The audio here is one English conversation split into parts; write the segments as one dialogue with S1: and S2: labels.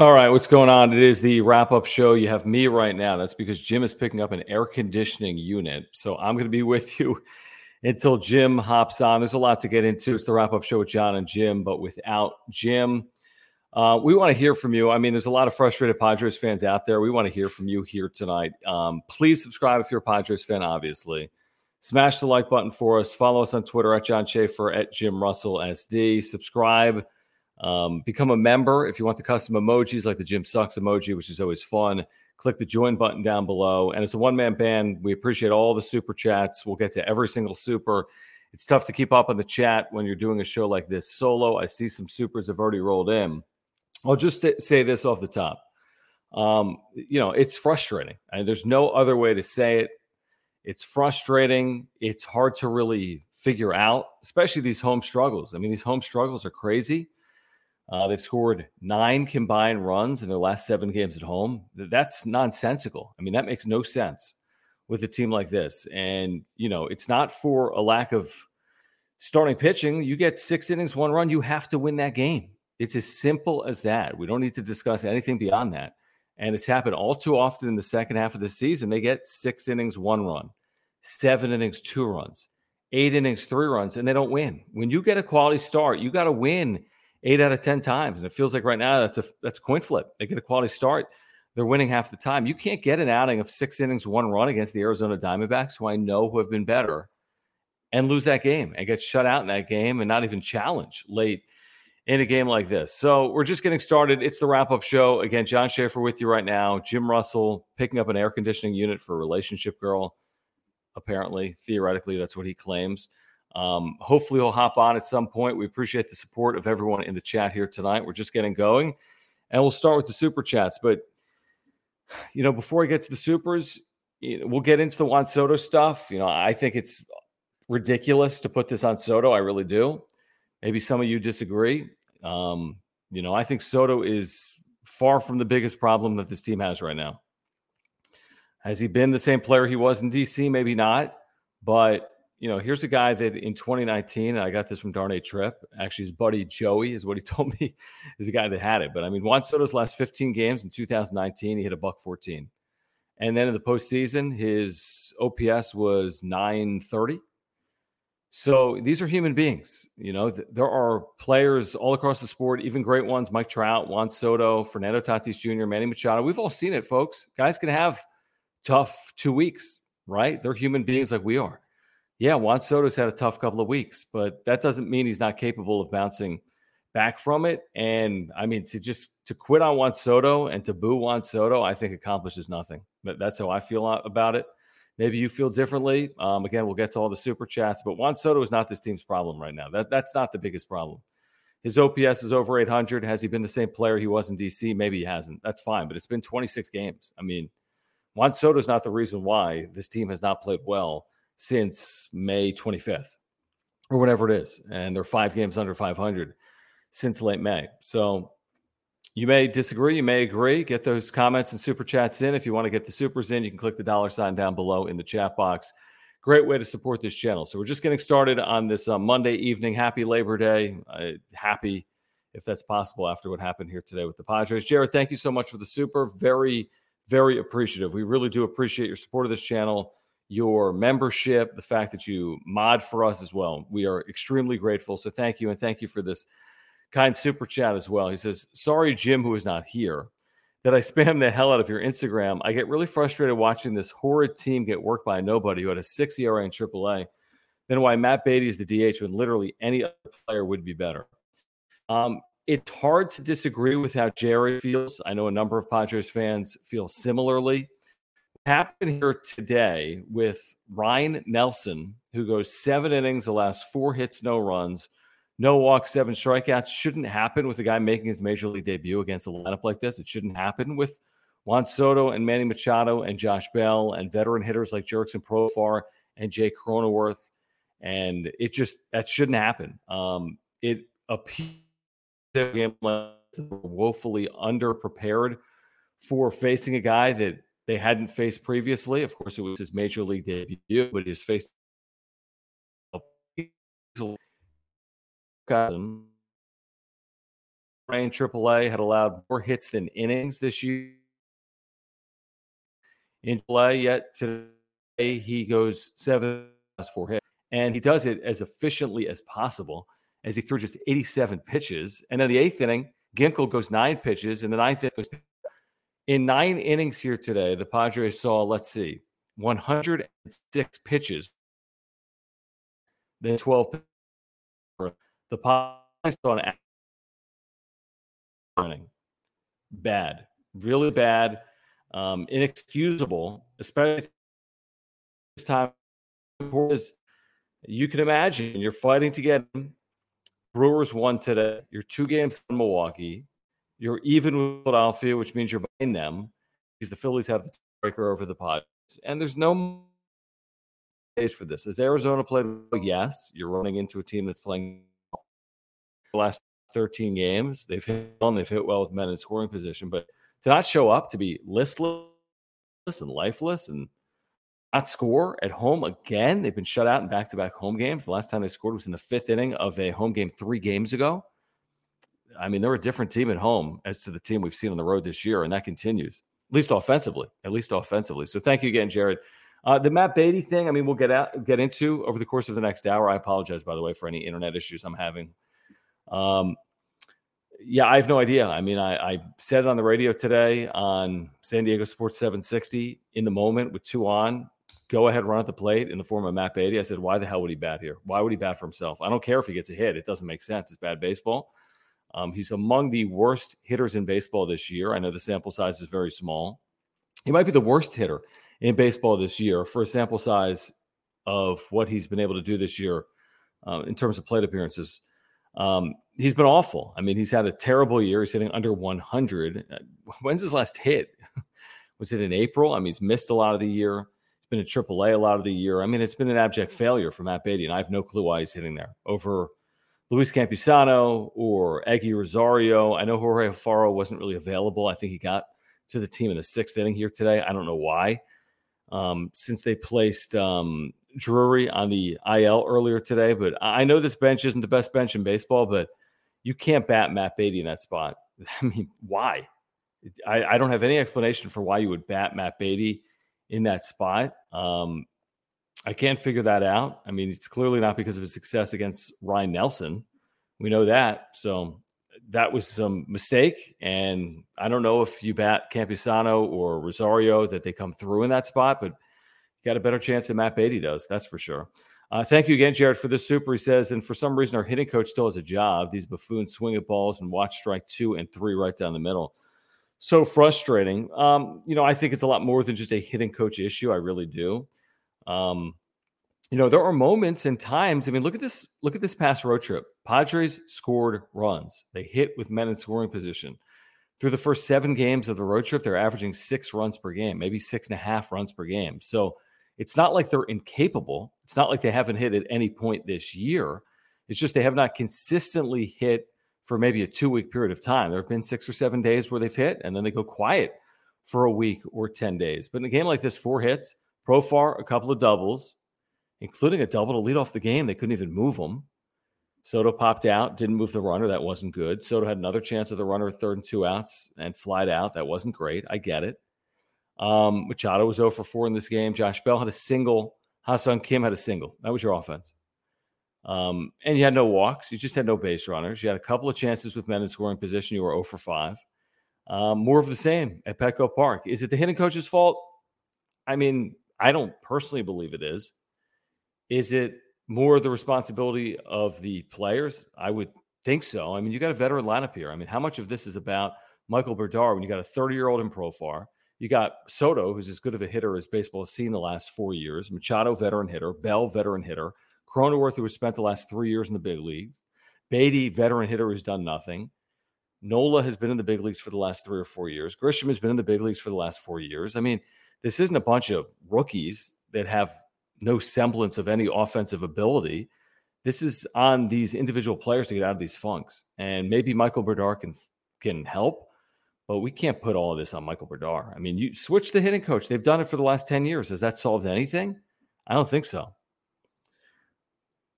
S1: All right, what's going on? It is the wrap up show. You have me right now. That's because Jim is picking up an air conditioning unit. So I'm going to be with you until Jim hops on. There's a lot to get into. It's the wrap up show with John and Jim, but without Jim, uh, we want to hear from you. I mean, there's a lot of frustrated Padres fans out there. We want to hear from you here tonight. Um, please subscribe if you're a Padres fan, obviously. Smash the like button for us. Follow us on Twitter at John Schaefer, at Jim Russell SD. Subscribe um, become a member if you want the custom emojis like the Jim Sucks emoji, which is always fun. Click the join button down below. And it's a one man band. We appreciate all the super chats. We'll get to every single super. It's tough to keep up on the chat when you're doing a show like this solo. I see some supers have already rolled in. I'll just say this off the top. Um, you know, it's frustrating. and there's no other way to say it. It's frustrating. It's hard to really figure out, especially these home struggles. I mean, these home struggles are crazy. Uh, they've scored nine combined runs in their last seven games at home. That's nonsensical. I mean, that makes no sense with a team like this. And, you know, it's not for a lack of starting pitching. You get six innings, one run, you have to win that game. It's as simple as that. We don't need to discuss anything beyond that. And it's happened all too often in the second half of the season. They get six innings, one run, seven innings, two runs, eight innings, three runs, and they don't win. When you get a quality start, you got to win eight out of ten times, and it feels like right now that's a that's a coin flip. They get a quality start, they're winning half the time. You can't get an outing of six innings, one run against the Arizona Diamondbacks, who I know who have been better, and lose that game and get shut out in that game and not even challenge late in a game like this. So we're just getting started. It's the wrap up show. Again, John Schaefer with you right now. Jim Russell picking up an air conditioning unit for a relationship girl. Apparently, theoretically, that's what he claims. Um, hopefully, he'll hop on at some point. We appreciate the support of everyone in the chat here tonight. We're just getting going, and we'll start with the super chats. But you know, before I get to the supers, you know, we'll get into the Juan Soto stuff. You know, I think it's ridiculous to put this on Soto. I really do. Maybe some of you disagree. Um, you know, I think Soto is far from the biggest problem that this team has right now. Has he been the same player he was in DC? Maybe not, but you know, here's a guy that in 2019, I got this from Darnay Trip. Actually, his buddy Joey is what he told me is the guy that had it. But I mean, Juan Soto's last 15 games in 2019, he hit a buck 14. And then in the postseason, his OPS was 930. So these are human beings. You know, th- there are players all across the sport, even great ones Mike Trout, Juan Soto, Fernando Tatis Jr., Manny Machado. We've all seen it, folks. Guys can have tough two weeks, right? They're human beings like we are yeah, Juan Soto's had a tough couple of weeks, but that doesn't mean he's not capable of bouncing back from it. And I mean, to just to quit on Juan Soto and to boo Juan Soto, I think accomplishes nothing. That's how I feel about it. Maybe you feel differently. Um, again, we'll get to all the super chats, but Juan Soto is not this team's problem right now. That that's not the biggest problem. His OPS is over 800. Has he been the same player he was in DC? Maybe he hasn't. That's fine, but it's been 26 games. I mean, Juan Soto is not the reason why this team has not played well since May 25th or whatever it is. And they're five games under 500 since late May. So you may disagree, you may agree. Get those comments and super chats in. If you want to get the supers in, you can click the dollar sign down below in the chat box. Great way to support this channel. So we're just getting started on this uh, Monday evening. Happy Labor Day. Uh, happy if that's possible after what happened here today with the Padres. Jared, thank you so much for the super. Very, very appreciative. We really do appreciate your support of this channel your membership, the fact that you mod for us as well. We are extremely grateful. So thank you. And thank you for this kind super chat as well. He says, Sorry, Jim, who is not here, that I spam the hell out of your Instagram. I get really frustrated watching this horrid team get worked by nobody who had a six ERA in AAA. Then why Matt Beaty is the DH when literally any other player would be better. Um, it's hard to disagree with how Jerry feels. I know a number of Padres fans feel similarly happened here today with Ryan Nelson, who goes seven innings, the last four hits, no runs, no walks, seven strikeouts. Shouldn't happen with a guy making his major league debut against a lineup like this. It shouldn't happen with Juan Soto and Manny Machado and Josh Bell and veteran hitters like Jurickson Profar and Jake Cronenworth. And it just that shouldn't happen. Um, it appears woefully underprepared for facing a guy that they hadn't faced previously. Of course, it was his major league debut, but he's faced Rain AAA had allowed more hits than innings this year in play. Yet today he goes seven four hits, and he does it as efficiently as possible. As he threw just 87 pitches, and then the eighth inning, Ginkel goes nine pitches, and the ninth inning goes in nine innings here today, the Padres saw, let's see, 106 pitches, then 12. The Padres saw an running bad, really bad, um, inexcusable, especially this time. You can imagine you're fighting to get. Brewers won today. You're two games in Milwaukee. You're even with Philadelphia, which means you're behind them because the Phillies have the breaker over the Padres. And there's no case for this. As Arizona played, yes, you're running into a team that's playing the last 13 games. They've hit on, they've hit well with men in scoring position, but to not show up, to be listless and lifeless and not score at home again. They've been shut out in back to back home games. The last time they scored was in the fifth inning of a home game three games ago. I mean, they're a different team at home as to the team we've seen on the road this year, and that continues, at least offensively, at least offensively. So thank you again, Jared. Uh, the Matt Beaty thing, I mean, we'll get out, get into over the course of the next hour. I apologize, by the way, for any internet issues I'm having. Um, yeah, I have no idea. I mean, I, I, said it on the radio today on San Diego Sports 760 in the moment with two on. Go ahead, run at the plate in the form of Matt Beaty. I said, why the hell would he bat here? Why would he bat for himself? I don't care if he gets a hit. It doesn't make sense. It's bad baseball. Um, he's among the worst hitters in baseball this year. I know the sample size is very small. He might be the worst hitter in baseball this year for a sample size of what he's been able to do this year uh, in terms of plate appearances. Um, he's been awful. I mean, he's had a terrible year. He's hitting under 100. Uh, when's his last hit? Was it in April? I mean, he's missed a lot of the year. He's been in AAA a lot of the year. I mean, it's been an abject failure for Matt Beaty, and I have no clue why he's hitting there over Luis Campusano or Eguy Rosario. I know Jorge Alfaro wasn't really available. I think he got to the team in the sixth inning here today. I don't know why. Um, since they placed um, Drury on the IL earlier today, but I know this bench isn't the best bench in baseball, but you can't bat Matt Beaty in that spot. I mean, why? I, I don't have any explanation for why you would bat Matt Beaty in that spot. Um, I can't figure that out. I mean, it's clearly not because of his success against Ryan Nelson. We know that. So that was some mistake. And I don't know if you bat Campusano or Rosario that they come through in that spot, but you got a better chance than Matt Beaty does. That's for sure. Uh, thank you again, Jared, for this super. He says, and for some reason, our hitting coach still has a job. These buffoons swing at balls and watch strike two and three right down the middle. So frustrating. Um, you know, I think it's a lot more than just a hitting coach issue. I really do. Um, you know, there are moments and times. I mean, look at this. Look at this past road trip. Padres scored runs. They hit with men in scoring position. Through the first seven games of the road trip, they're averaging six runs per game, maybe six and a half runs per game. So it's not like they're incapable. It's not like they haven't hit at any point this year. It's just they have not consistently hit for maybe a two week period of time. There have been six or seven days where they've hit and then they go quiet for a week or 10 days. But in a game like this, four hits, Profar, a couple of doubles, including a double to lead off the game. They couldn't even move him. Soto popped out, didn't move the runner. That wasn't good. Soto had another chance of the runner, third and two outs, and flied out. That wasn't great. I get it. Um, Machado was 0 for 4 in this game. Josh Bell had a single. Ha-Seong Kim had a single. That was your offense. Um, and you had no walks. You just had no base runners. You had a couple of chances with men in scoring position. You were 0 for 5. Um, more of the same at Petco Park. Is it the hitting coach's fault? I mean, I don't personally believe it is. Is it more the responsibility of the players? I would think so. I mean, you got a veteran lineup here. I mean, how much of this is about Michael Brdar when you got a 30 year old in Profar? You got Soto, who's as good of a hitter as baseball has seen the last four years. Machado, veteran hitter. Bell, veteran hitter. Cronenworth, who has spent the last three years in the big leagues. Beaty, veteran hitter who's done nothing. Nola has been in the big leagues for the last three or four years. Grisham has been in the big leagues for the last four years. I mean, this isn't a bunch of rookies that have no semblance of any offensive ability. This is on these individual players to get out of these funks. And maybe Michael Brdar can can help, but we can't put all of this on Michael Brdar. I mean, you switch the hitting coach. They've done it for the last 10 years. Has that solved anything? I don't think so.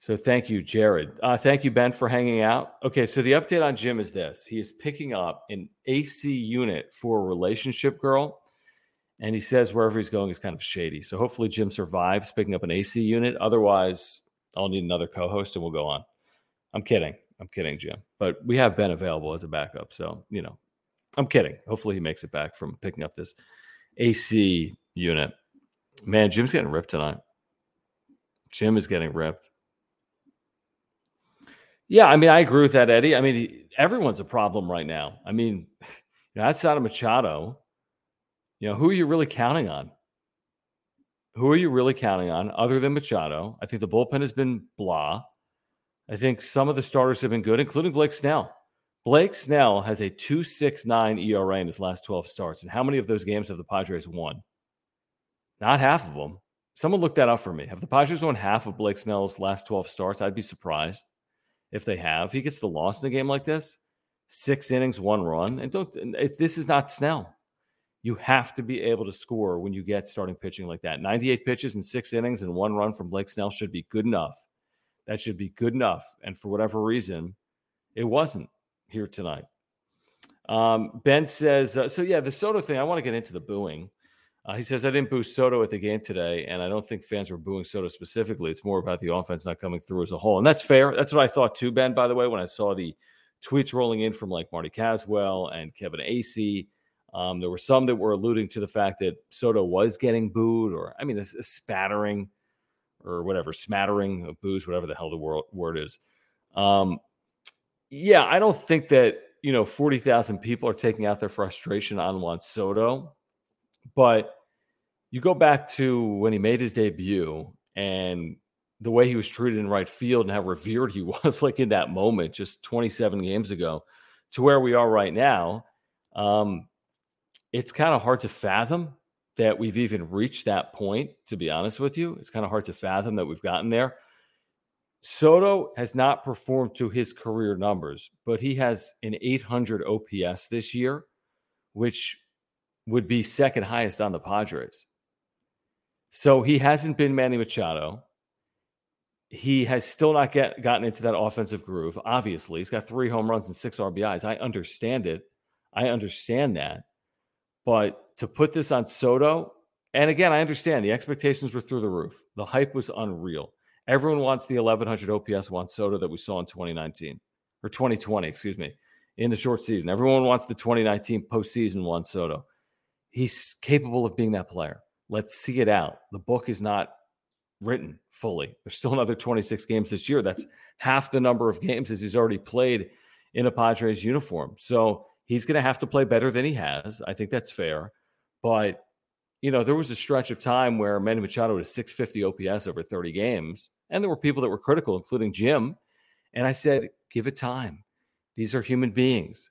S1: So thank you, Jared. Uh, thank you, Ben, for hanging out. Okay, so the update on Jim is this: he is picking up an AC unit for a relationship girl, and he says wherever he's going is kind of shady. So hopefully, Jim survives picking up an AC unit. Otherwise, I'll need another co-host, and we'll go on. I'm kidding. I'm kidding, Jim. But we have Ben available as a backup, so you know, I'm kidding. Hopefully, he makes it back from picking up this AC unit. Man, Jim's getting ripped tonight. Jim is getting ripped. Yeah, I mean, I agree with that, Eddie. I mean, everyone's a problem right now. I mean, you know, outside of Machado, you know, who are you really counting on? Who are you really counting on other than Machado? I think the bullpen has been blah. I think some of the starters have been good, including Blake Snell. Blake Snell has a 269 ERA in his last 12 starts. And how many of those games have the Padres won? Not half of them. Someone looked that up for me. Have the Padres won half of Blake Snell's last 12 starts? I'd be surprised if they have. He gets the loss in a game like this, six innings, one run, and don't. this is not Snell. You have to be able to score when you get starting pitching like that. 98 pitches and six innings and one run from Blake Snell should be good enough. That should be good enough. And for whatever reason, it wasn't here tonight. Um, ben says, uh, so yeah, the Soto thing, I want to get into the booing. Uh, he says, I didn't boo Soto at the game today, and I don't think fans were booing Soto specifically. It's more about the offense not coming through as a whole. And that's fair. That's what I thought too, Ben, by the way, when I saw the tweets rolling in from like Marty Caswell and Kevin Acee. Um, there were some that were alluding to the fact that Soto was getting booed, or I mean, a, a spattering or whatever, smattering of boos, whatever the hell the word, word is. Um, yeah, I don't think that, you know, 40,000 people are taking out their frustration on Juan Soto. But you go back to when he made his debut and the way he was treated in right field and how revered he was, like in that moment, just 27 games ago, to where we are right now. Um, it's kind of hard to fathom that we've even reached that point, to be honest with you. It's kind of hard to fathom that we've gotten there. Soto has not performed to his career numbers, but he has an 800 OPS this year, which would be second highest on the Padres. So he hasn't been Manny Machado. He has still not get, gotten into that offensive groove. Obviously, he's got three home runs and six RBIs. I understand it. I understand that. But to put this on Soto, and again, I understand the expectations were through the roof. The hype was unreal. Everyone wants the 1100 OPS Juan Soto that we saw in 2019 or 2020, excuse me, in the short season. Everyone wants the 2019 postseason Juan Soto he's capable of being that player. Let's see it out. The book is not written fully. There's still another 26 games this year. That's half the number of games as he's already played in a Padres uniform. So he's going to have to play better than he has. I think that's fair. But, you know, there was a stretch of time where Manny Machado was 650 OPS over 30 games. And there were people that were critical, including Jim. And I said, give it time. These are human beings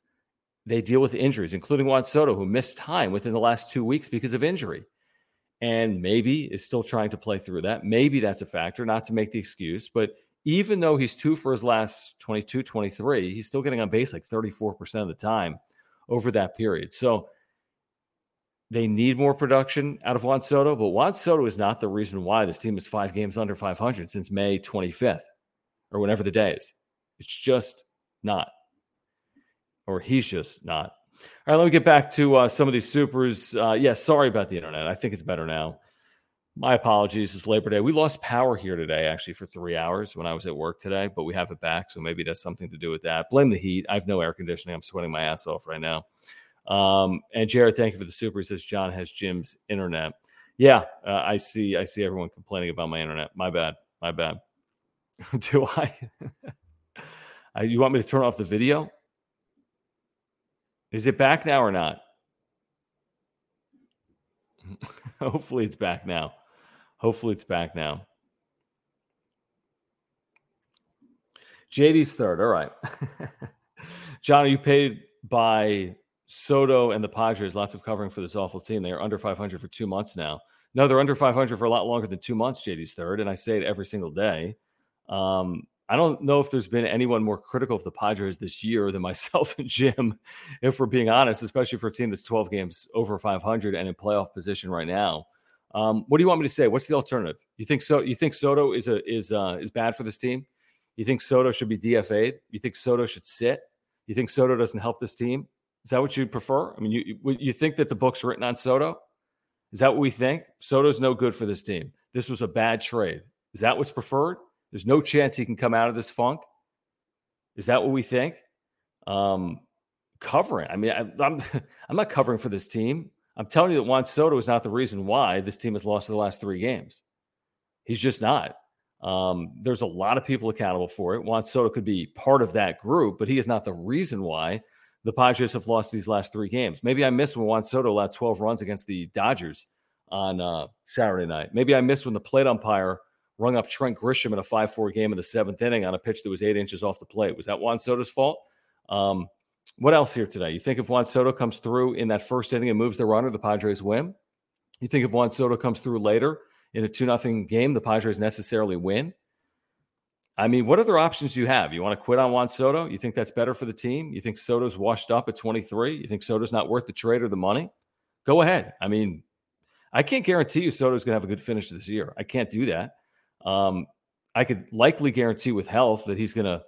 S1: they deal with injuries, including Juan Soto, who missed time within the last two weeks because of injury. And maybe is still trying to play through that. Maybe that's a factor, not to make the excuse. But even though he's two for his last 22, 23, he's still getting on base like 34% of the time over that period. So they need more production out of Juan Soto, but Juan Soto is not the reason why this team is five games under 500 since May 25th or whenever the day is. It's just not or he's just not. All right, let me get back to uh, some of these supers. Uh, yeah, sorry about the internet. I think it's better now. My apologies. It's Labor Day. We lost power here today, actually, for three hours when I was at work today, but we have it back. So maybe that's something to do with that. Blame the heat. I have no air conditioning. I'm sweating my ass off right now. Um, and Jared, thank you for the super. He says John has Jim's internet. Yeah, uh, I see. I see everyone complaining about my internet. My bad. My bad. do I? you want me to turn off the video? Is it back now or not? Hopefully it's back now. Hopefully it's back now. JD's third. All right. John, are you paid by Soto and the Padres? Lots of covering for this awful team. They are under 500 for two months now. No, they're under 500 for a lot longer than two months. JD's third, and I say it every single day. Um, I don't know if there's been anyone more critical of the Padres this year than myself and Jim, if we're being honest, especially for a team that's 12 games over 500 and in playoff position right now. Um, what do you want me to say? What's the alternative? You think so? You think Soto is a is uh, is bad for this team? You think Soto should be DFA'd? You think Soto should sit? You think Soto doesn't help this team? Is that what you prefer? I mean, you you think that the book's written on Soto? Is that what we think? Soto's no good for this team. This was a bad trade. Is that what's preferred? There's no chance he can come out of this funk. Is that what we think? Um, covering. I mean, I, I'm, I'm not covering for this team. I'm telling you that Juan Soto is not the reason why this team has lost the last three games. He's just not. Um, there's a lot of people accountable for it. Juan Soto could be part of that group, but he is not the reason why the Padres have lost these last three games. Maybe I missed when Juan Soto allowed 12 runs against the Dodgers on uh, Saturday night. Maybe I missed when the plate umpire rung up Trent Grisham in a 5 4 game in the seventh inning on a pitch that was eight inches off the plate. Was that Juan Soto's fault? Um, what else here today? You think if Juan Soto comes through in that first inning and moves the runner, the Padres win? You think if Juan Soto comes through later in a 2 0 game, the Padres necessarily win? I mean, what other options do you have? You want to quit on Juan Soto? You think that's better for the team? You think Soto's washed up at 23? You think Soto's not worth the trade or the money? Go ahead. I mean, I can't guarantee you Soto's going to have a good finish this year. I can't do that. Um, I could likely guarantee with health that he's going to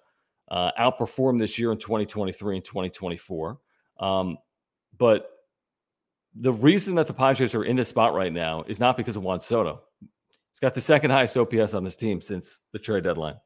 S1: uh, outperform this year in 2023 and 2024. Um, but the reason that the Padres are in this spot right now is not because of Juan Soto. He's got the second highest OPS on this team since the trade deadline.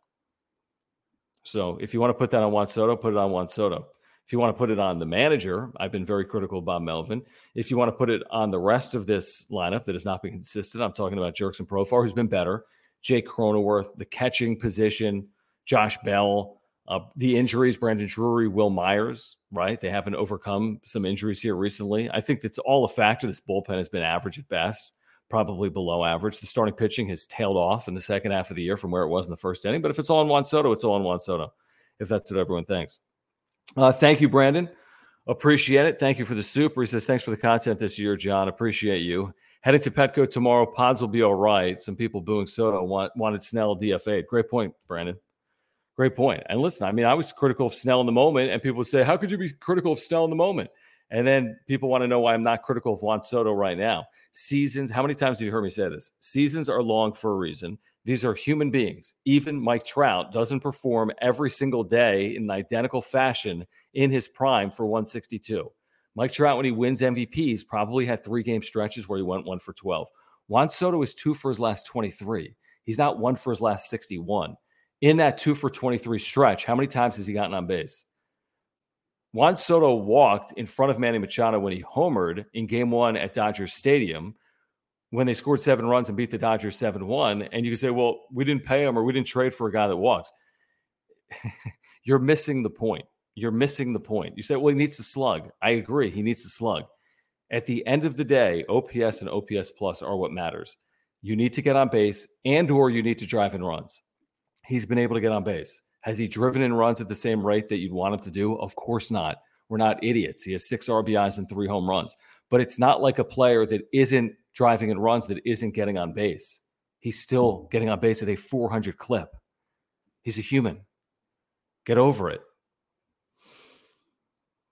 S1: So if you want to put that on Juan Soto, put it on Juan Soto. If you want to put it on the manager, I've been very critical about Melvin. If you want to put it on the rest of this lineup that has not been consistent, I'm talking about Jurickson Profar, who's been better, Jake Cronenworth, the catching position, Josh Bell, uh, the injuries, Brandon Drury, Wil Myers, right? They haven't overcome some injuries here recently. I think that's all a factor. This bullpen has been average at best probably below average. The starting pitching has tailed off in the second half of the year from where it was in the first inning. But if it's all in Juan Soto, it's all in Juan Soto, if that's what everyone thinks. Uh, thank you, Brandon. Appreciate it. Thank you for the super. He says, thanks for the content this year, John. Appreciate you. Heading to Petco tomorrow. Pods will be all right. Some people booing Soto want, wanted Snell DFA. Great point, Brandon. Great point. And listen, I mean, I was critical of Snell in the moment, and people say, How could you be critical of Snell in the moment? And then people want to know why I'm not critical of Juan Soto right now. Seasons, how many times have you heard me say this? Seasons are long for a reason. These are human beings. Even Mike Trout doesn't perform every single day in an identical fashion in his prime for 162. Mike Trout, when he wins MVPs, probably had three game stretches where he went one for 12. Juan Soto is two for his last 23. He's not one for his last 61. In that two for 23 stretch, how many times has he gotten on base? Juan Soto walked in front of Manny Machado when he homered in game one at Dodgers Stadium when they scored seven runs and beat the Dodgers 7 1. And you can say, well, we didn't pay him or we didn't trade for a guy that walks. You're missing the point. You're missing the point. You say, well, he needs to slug. I agree. He needs to slug. At the end of the day, OPS and OPS plus are what matters. You need to get on base and or you need to drive in runs. He's been able to get on base. Has he driven in runs at the same rate that you'd want him to do? Of course not. We're not idiots. He has six RBIs and three home runs, but it's not like a player that isn't driving in runs that isn't getting on base. He's still getting on base at a 400 clip. He's a human. Get over it.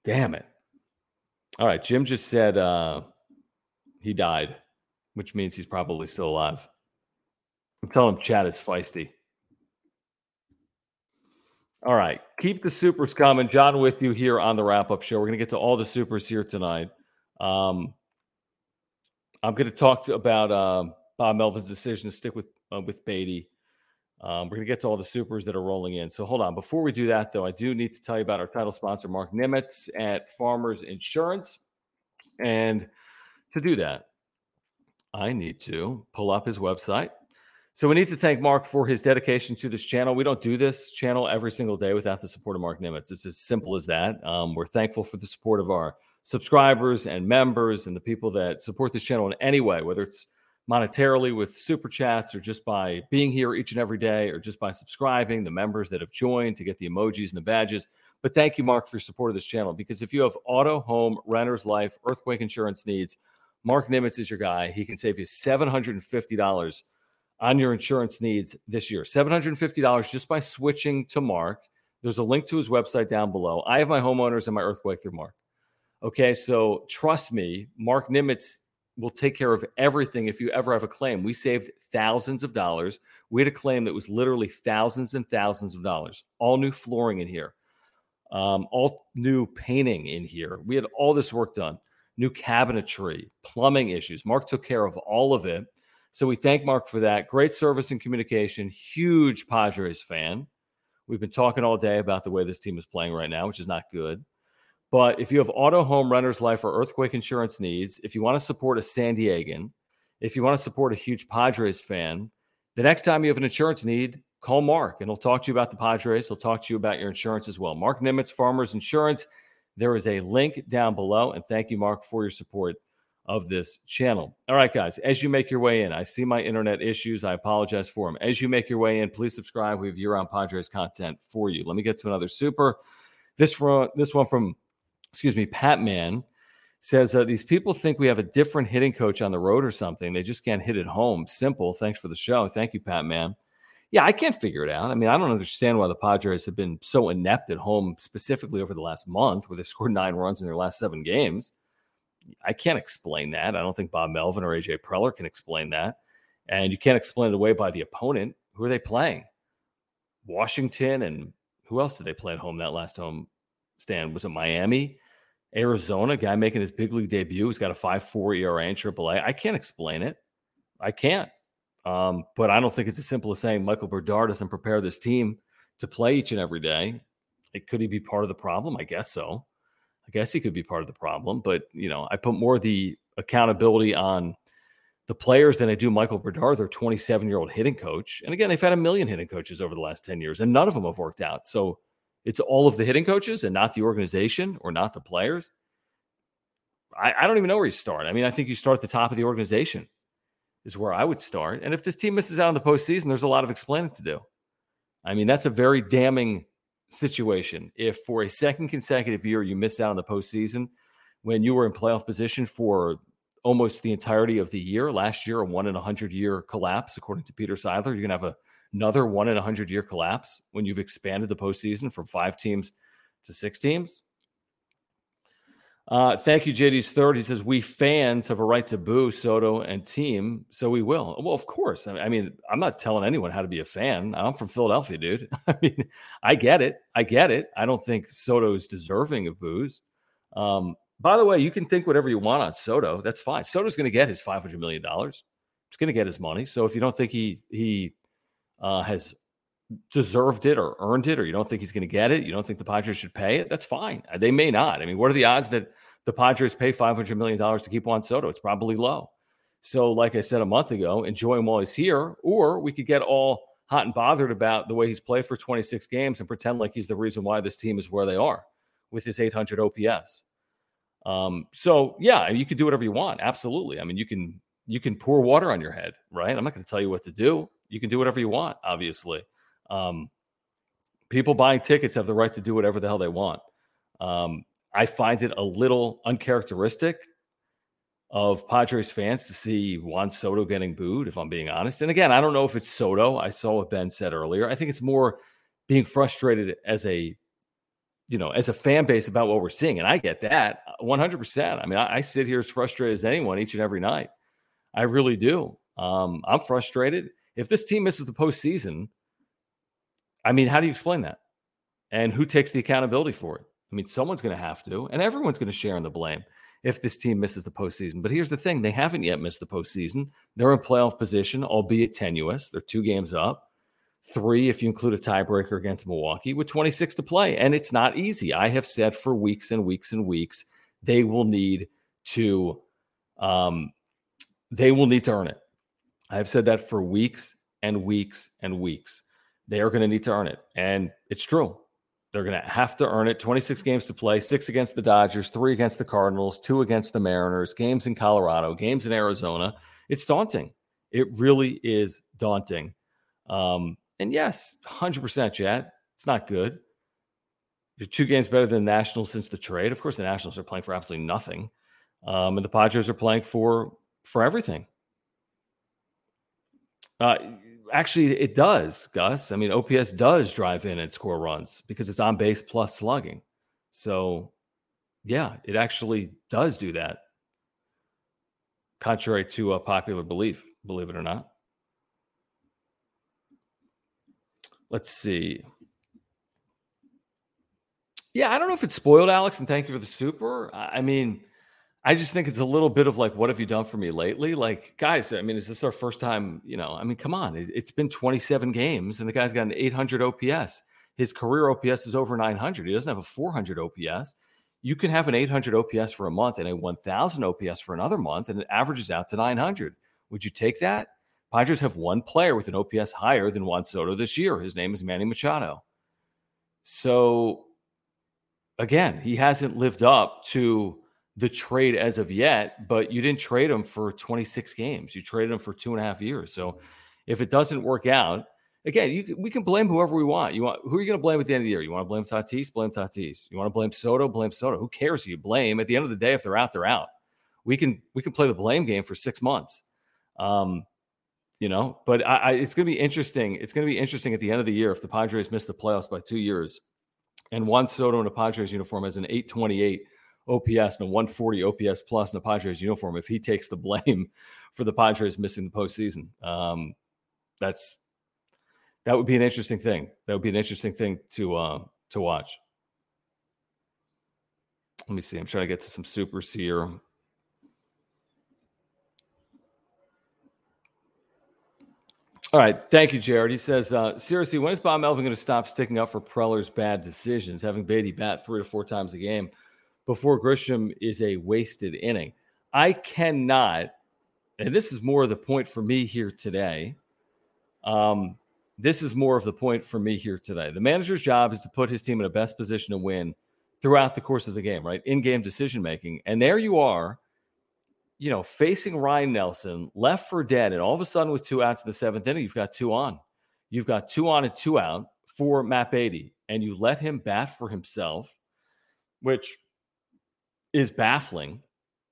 S1: Damn it. All right. Jim just said uh, he died, which means he's probably still alive. I'm telling him, Chad, it's feisty. All right. Keep the supers coming. John with you here on the wrap up show. We're going to get to all the supers here tonight. Um, I'm going to talk to, about uh, Bob Melvin's decision to stick with uh, with Beaty. Um, we're going to get to all the supers that are rolling in. So hold on. Before we do that, though, I do need to tell you about our title sponsor, Mark Nimitz at Farmers Insurance. And to do that, I need to pull up his website, so we need to thank Mark for his dedication to this channel. We don't do this channel every single day without the support of Mark Nimitz. It's as simple as that. Um, we're thankful for the support of our subscribers and members and the people that support this channel in any way, whether it's monetarily with super chats or just by being here each and every day or just by subscribing, the members that have joined to get the emojis and the badges. But thank you, Mark, for your support of this channel because if you have auto, home, renter's life, earthquake insurance needs, Mark Nimitz is your guy. He can save you $750 on your insurance needs this year. $750 just by switching to Mark. There's a link to his website down below. I have my homeowners and my earthquake through Mark. Okay, so trust me, Mark Nimitz will take care of everything if you ever have a claim. We saved thousands of dollars. We had a claim that was literally thousands and thousands of dollars. All new flooring in here, um, all new painting in here. We had all this work done, new cabinetry, plumbing issues. Mark took care of all of it. So we thank Mark for that. Great service and communication. Huge Padres fan. We've been talking all day about the way this team is playing right now, which is not good. But if you have auto, home, renter's life, or earthquake insurance needs, if you want to support a San Diegan, if you want to support a huge Padres fan, the next time you have an insurance need, call Mark and he'll talk to you about the Padres. He'll talk to you about your insurance as well. Mark Nimitz, Farmers Insurance. There is a link down below. And thank you, Mark, for your support of this channel. All right, guys, as you make your way in, I see my internet issues. I apologize for them. As you make your way in, please subscribe. We have year round Padres content for you. Let me get to another super. This, from, this one from excuse me, Pat Man says uh, these people think we have a different hitting coach on the road or something. They just can't hit it home. Simple. Thanks for the show. Thank you, Pat Man. Yeah, I can't figure it out. I mean, I don't understand why the Padres have been so inept at home, specifically over the last month, where they've scored nine runs in their last seven games. I can't explain that. I don't think Bob Melvin or AJ Preller can explain that. And you can't explain it away by the opponent. Who are they playing? Washington and who else did they play at home that last home stand? Was it Miami? Arizona, guy making his big league debut, he's got a 5-4 ERA in AAA. I can't explain it. I can't. Um, but I don't think it's as simple as saying Michael Brdar doesn't prepare this team to play each and every day. It, could he be part of the problem? I guess so. I guess he could be part of the problem. But you know, I put more of the accountability on the players than I do Michael Brdar, their 27 year old hitting coach. And again, they've had a million hitting coaches over the last 10 years, and none of them have worked out. So it's all of the hitting coaches and not the organization or not the players. I, I don't even know where you start. I mean, I think you start at the top of the organization, is where I would start. And if this team misses out on the postseason, there's a lot of explaining to do. I mean, that's a very damning situation. If for a second consecutive year you miss out on the postseason when you were in playoff position for almost the entirety of the year, last year, a one in a hundred year collapse, according to Peter Seidler, you're gonna have a another one in a hundred year collapse when you've expanded the postseason from five teams to six teams. Uh, thank you, JD's third. He says we fans have a right to boo Soto and team, so we will. Well, of course. I mean, I'm not telling anyone how to be a fan. I'm from Philadelphia, dude. I mean, I get it. I get it. I don't think Soto is deserving of boos. Um, by the way, you can think whatever you want on Soto. That's fine. Soto's going to get his 500 million dollars. He's going to get his money. So if you don't think he he uh, has deserved it or earned it, or you don't think he's going to get it, you don't think the Padres should pay it, that's fine. Uh, they may not. I mean, what are the odds that the Padres pay $500 million to keep Juan Soto? It's probably low. So, like I said a month ago, enjoy him while he's here, or we could get all hot and bothered about the way he's played for 26 games and pretend like he's the reason why this team is where they are with his 800 OPS. Um, so yeah, you could do whatever you want. Absolutely. I mean, you can you can pour water on your head, right? I'm not going to tell you what to do you can do whatever you want, obviously. Um, people buying tickets have the right to do whatever the hell they want. Um, I find it a little uncharacteristic of Padres fans to see Juan Soto getting booed, if I'm being honest. And again, I don't know if it's Soto. I saw what Ben said earlier. I think it's more being frustrated as a you know, as a fan base about what we're seeing. And I get that 100%. I mean, I, I sit here as frustrated as anyone each and every night. I really do. Um, I'm frustrated. If this team misses the postseason, I mean, how do you explain that? And who takes the accountability for it? I mean, someone's going to have to, and everyone's going to share in the blame if this team misses the postseason. But here's the thing they haven't yet missed the postseason. They're in playoff position, albeit tenuous. They're two games up, three if you include a tiebreaker against Milwaukee, with 26 to play. And it's not easy. I have said for weeks and weeks and weeks, they will need to. Um, they will need to earn it. I've said that for weeks and weeks and weeks. They are going to need to earn it. And it's true. They're going to have to earn it. 26 games to play, six against the Dodgers, three against the Cardinals, two against the Mariners, games in Colorado, games in Arizona. It's daunting. It really is daunting. Um, and yes, 100% Jet. It's not good. You're two games better than the Nationals since the trade. Of course, the Nationals are playing for absolutely nothing. Um, and the Padres are playing for for everything. Uh, actually, it does, Gus. I mean, OPS does drive in and score runs because it's on base plus slugging. So, yeah, it actually does do that, contrary to a popular belief, believe it or not. Let's see. Yeah, I don't know if it's spoiled, Alex, and thank you for the super. I mean, I just think it's a little bit of like, what have you done for me lately? Like, guys, I mean, is this our first time? You know, I mean, come on, it, has been 27 games and the guy's got an 800 OPS. His career OPS is over 900. He doesn't have a 400 OPS. You can have an 800 OPS for a month and a 1000 OPS for another month, and it averages out to 900. Would you take that? Padres have one player with an OPS higher than Juan Soto this year. His name is Manny Machado. So, again, he hasn't lived up to the trade as of yet, but you didn't trade him for 26 games. You traded him for two and a half years. So if it doesn't work out, again, you, we can blame whoever we want. You want who are you going to blame at the end of the year? You want to blame Tatis? Blame Tatis. You want to blame Soto? Blame Soto. Who cares who you blame? At the end of the day, if they're out, they're out. We can we can play the blame game for six months. Um, you know, but I, I, it's going to be interesting. It's going to be interesting at the end of the year if the Padres miss the playoffs by two years, and Juan Soto in a Padres uniform has an 828 OPS and a 140 OPS plus in the Padres uniform if he takes the blame for the Padres missing the postseason. Um, that's that would be an interesting thing. That would be an interesting thing to uh, to watch. Let me see. I'm trying to get to some supers here. All right. Thank you, Jared. He says, uh, seriously, when is Bob Melvin going to stop sticking up for Preller's bad decisions, having Beaty bat three to four times a game? Before Grisham is a wasted inning. I cannot, and this is more of the point for me here today. Um, this is more of the point for me here today. The manager's job is to put his team in the best position to win throughout the course of the game, right? In game decision making. And there you are, you know, facing Ryan Nelson, left for dead. And all of a sudden, with two outs in the seventh inning, you've got two on. You've got two on and two out for Matt Beaty. And you let him bat for himself, which is baffling.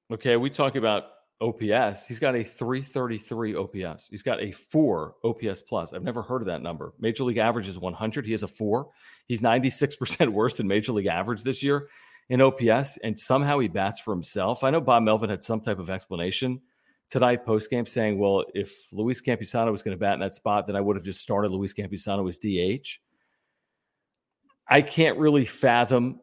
S1: Okay, we talk about OPS. He's got a 333 OPS. He's got a four OPS plus. I've never heard of that number. Major League average is 100. He has a four. He's 96% worse than Major League average this year in OPS, and somehow he bats for himself. I know Bob Melvin had some type of explanation tonight post game saying, well, if Luis Campusano was going to bat in that spot, then I would have just started Luis Campusano as DH. I can't really fathom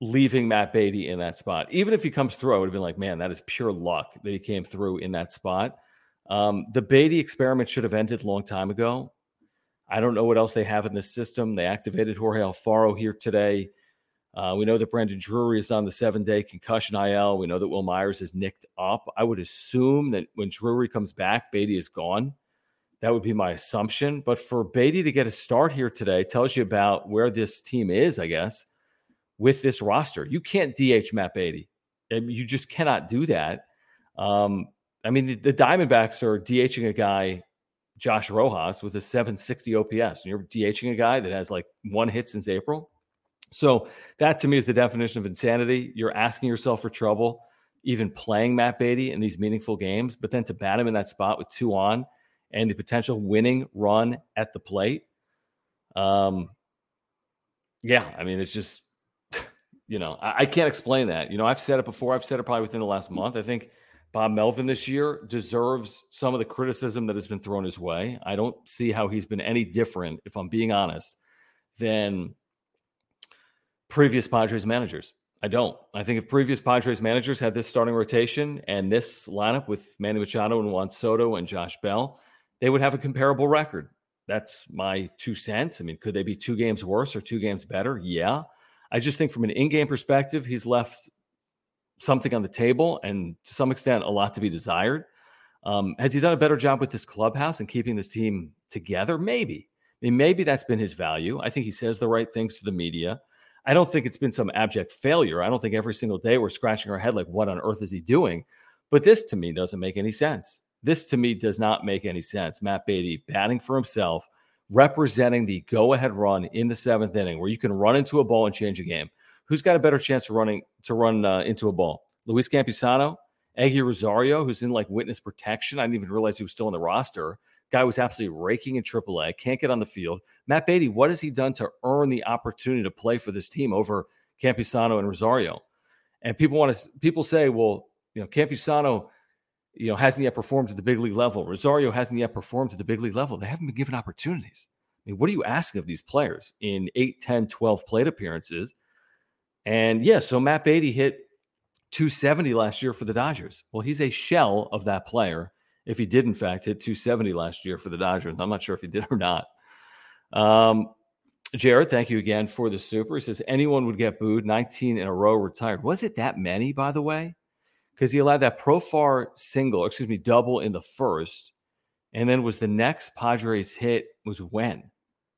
S1: leaving Matt Beaty in that spot. Even if he comes through, I would have been like, man, that is pure luck that he came through in that spot. Um, the Beaty experiment should have ended a long time ago. I don't know what else they have in this system. They activated Jorge Alfaro here today. Uh, we know that Brandon Drury is on the seven day concussion IL. We know that Wil Myers is nicked up. I would assume that when Drury comes back, Beaty is gone. That would be my assumption. But for Beaty to get a start here today tells you about where this team is, I guess with this roster. You can't DH Matt Beaty. You just cannot do that. Um, I mean, the, the, Diamondbacks are DHing a guy, Josh Rojas, with a 760 OPS, and you're DHing a guy that has like one hit since April. So that to me is the definition of insanity. You're asking yourself for trouble, even playing Matt Beaty in these meaningful games, but then to bat him in that spot with two on and the potential winning run at the plate. Um, yeah, I mean, it's just you know, I, I, can't explain that. You know, I've said it before. I've said it probably within the last month. I think Bob Melvin this year deserves some of the criticism that has been thrown his way. I don't see how he's been any different, if I'm being honest, than previous Padres managers. I don't. I think if previous Padres managers had this starting rotation and this lineup with Manny Machado and Juan Soto and Josh Bell, they would have a comparable record. That's my two cents. I mean, could they be two games worse or two games better? Yeah. I just think from an in-game perspective, he's left something on the table and to some extent a lot to be desired. Um, has he done a better job with this clubhouse and keeping this team together? Maybe. I mean, maybe that's been his value. I think he says the right things to the media. I don't think it's been some abject failure. I don't think every single day we're scratching our head like, what on earth is he doing? But this to me doesn't make any sense. This to me does not make any sense. Matt Beaty batting for himself, representing the go ahead run in the seventh inning where you can run into a ball and change a game. Who's got a better chance of running to run uh, into a ball? Luis Campusano, Eguy Rosario, who's in like witness protection. I didn't even realize he was still on the roster. Guy was absolutely raking in AAA, can't get on the field. Matt Beaty, what has he done to earn the opportunity to play for this team over Campusano and Rosario? And people want to people say, well, you know, Campusano, you know, hasn't yet performed at the big league level. Rosario hasn't yet performed at the big league level. They haven't been given opportunities. I mean, what are you asking of these players in 8, 10, 12 plate appearances? And yeah, so Matt Beaty hit 270 last year for the Dodgers. Well, he's a shell of that player if he did in fact hit 270 last year for the Dodgers. I'm not sure if he did or not. Um, Jared, thank you again for the super. He says anyone would get booed 19 in a row retired. Was it that many, by the way? Because he allowed that Profar single, excuse me, double in the first, and then was the next Padres hit was when?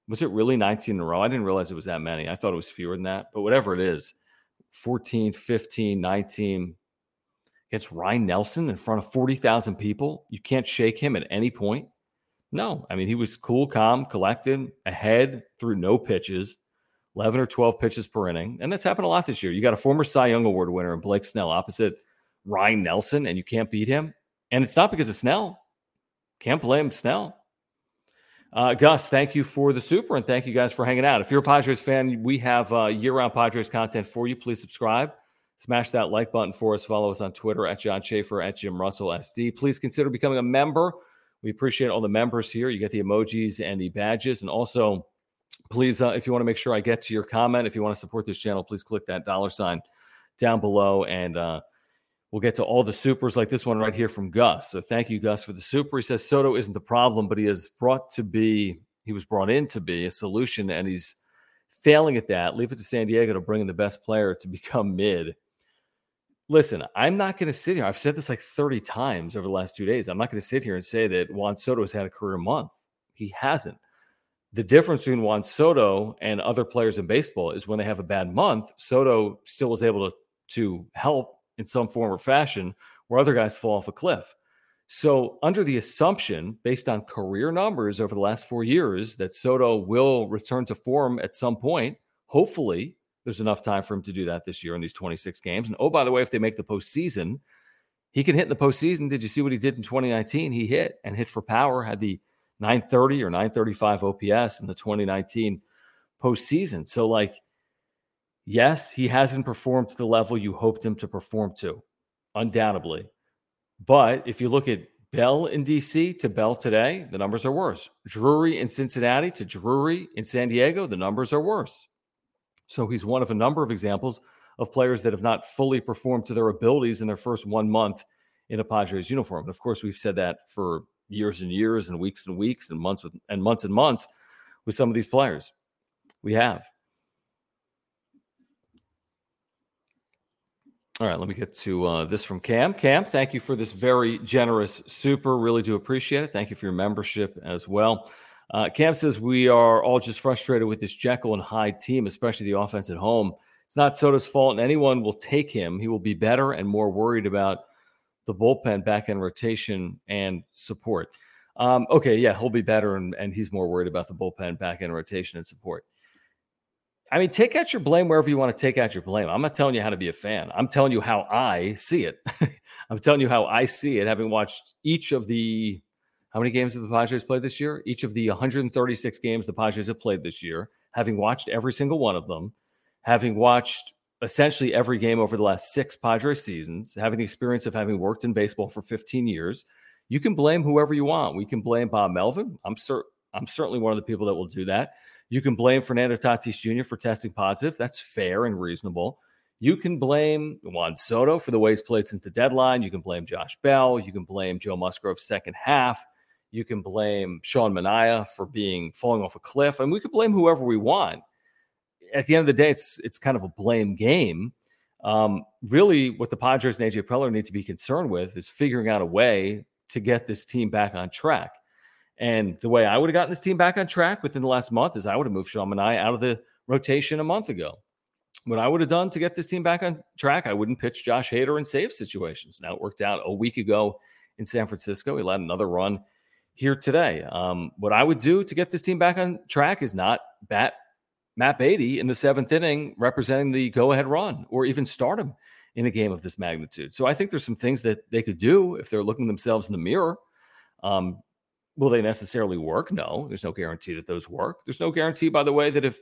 S1: Was it really 19 in a row? I didn't realize it was that many. I thought it was fewer than that, but whatever it is, 14, 15, 19, against Ryne Nelson in front of 40,000 people. You can't shake him at any point. No, I mean, he was cool, calm, collected, ahead through no pitches, 11 or 12 pitches per inning. And that's happened a lot this year. You got a former Cy Young Award winner and Blake Snell opposite Ryne Nelson, and you can't beat him. And it's not because of Snell. Can't blame Snell. Uh, Gus, thank you for the super and thank you guys for hanging out. If you're a Padres fan, we have uh, year round Padres content for you. Please subscribe. Smash that like button for us. Follow us on Twitter at John Schaefer, at Jim Russell SD. Please consider becoming a member. We appreciate all the members here. You get the emojis and the badges. And also, please, uh, if you want to make sure I get to your comment, if you want to support this channel, please click that dollar sign down below. And uh, we'll get to all the supers like this one right here from Gus. So thank you, Gus, for the super. He says Soto isn't the problem, but he is brought to be, he was brought in to be a solution, and he's failing at that. Leave it to San Diego to bring in the best player to become mid Listen, I'm not going to sit here. I've said this like 30 times over the last two days. I'm not going to sit here and say that Juan Soto has had a career month. He hasn't. The difference between Juan Soto and other players in baseball is when they have a bad month, Soto still was able to, to help in some form or fashion where other guys fall off a cliff. So, under the assumption, based on career numbers over the last four years, that Soto will return to form at some point, hopefully there's enough time for him to do that this year in these 26 games. And oh, by the way, if they make the postseason, he can hit in the postseason. Did you see what he did in 2019? He hit and hit for power, had the 930 or 935 OPS in the 2019 postseason. So, like, yes, he hasn't performed to the level you hoped him to perform to, undoubtedly. But if you look at Bell in DC to Bell today, the numbers are worse. Drury in Cincinnati to Drury in San Diego, the numbers are worse. So he's one of a number of examples of players that have not fully performed to their abilities in their first one month in a Padres uniform. And of course, we've said that for years and years and weeks and weeks and months with, and months and months with some of these players. We have. All right, let me get to uh, this from Cam. Cam, thank you for this very generous super. Really do appreciate it. Thank you for your membership as well. Uh, Cam says we are all just frustrated with this Jekyll and Hyde team, especially the offense at home. It's not Soto's fault, and anyone will take him. He will be better and more worried about the bullpen, back end rotation, and support. Um, okay, yeah, he'll be better, and, and he's more worried about the bullpen, back end rotation, and support. I mean, take out your blame wherever you want to take out your blame. I'm not telling you how to be a fan. I'm telling you how I see it. I'm telling you how I see it, having watched each of the how many games have the Padres played this year? Each of the 136 games the Padres have played this year, having watched every single one of them, having watched essentially every game over the last six Padres seasons, having the experience of having worked in baseball for 15 years, you can blame whoever you want. We can blame Bob Melvin. I'm cer- I'm certainly one of the people that will do that. You can blame Fernando Tatis Jr. for testing positive. That's fair and reasonable. You can blame Juan Soto for the way he's played since the deadline. You can blame Josh Bell. You can blame Joe Musgrove's second half. You can blame Sean Manaea for being falling off a cliff, and we could blame whoever we want. At the end of the day, it's it's kind of a blame game. Um, really, what the Padres and AJ Preller need to be concerned with is figuring out a way to get this team back on track. And the way I would have gotten this team back on track within the last month is I would have moved Sean Manaea out of the rotation a month ago. What I would have done to get this team back on track, I wouldn't pitch Josh Hader in save situations. Now it worked out a week ago in San Francisco. He led another run here today. Um, what I would do to get this team back on track is not bat Matt Beaty in the seventh inning representing the go ahead run or even start him in a game of this magnitude. So I think there's some things that they could do if they're looking themselves in the mirror. Um, will they necessarily work? No, there's no guarantee that those work. There's no guarantee, by the way, that if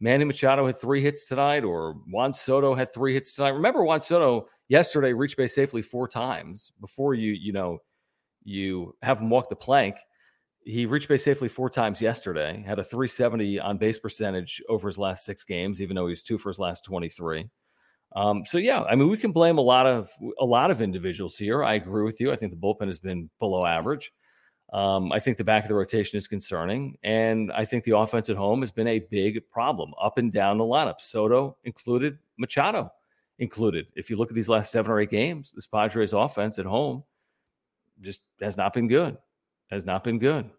S1: Manny Machado had three hits tonight or Juan Soto had three hits tonight. Remember Juan Soto yesterday reached base safely four times before you, you know, you have him walk the plank he reached base safely four times yesterday, had a 370 on base percentage over his last six games, even though he was two for his last 23. Um, so yeah, I mean, we can blame a lot of a lot of individuals here. I agree with you. I think the bullpen has been below average. Um, I think the back of the rotation is concerning, and I think the offense at home has been a big problem up and down the lineup. Soto included, Machado included. If you look at these last seven or eight games, this Padres offense at home just has not been good has not been good.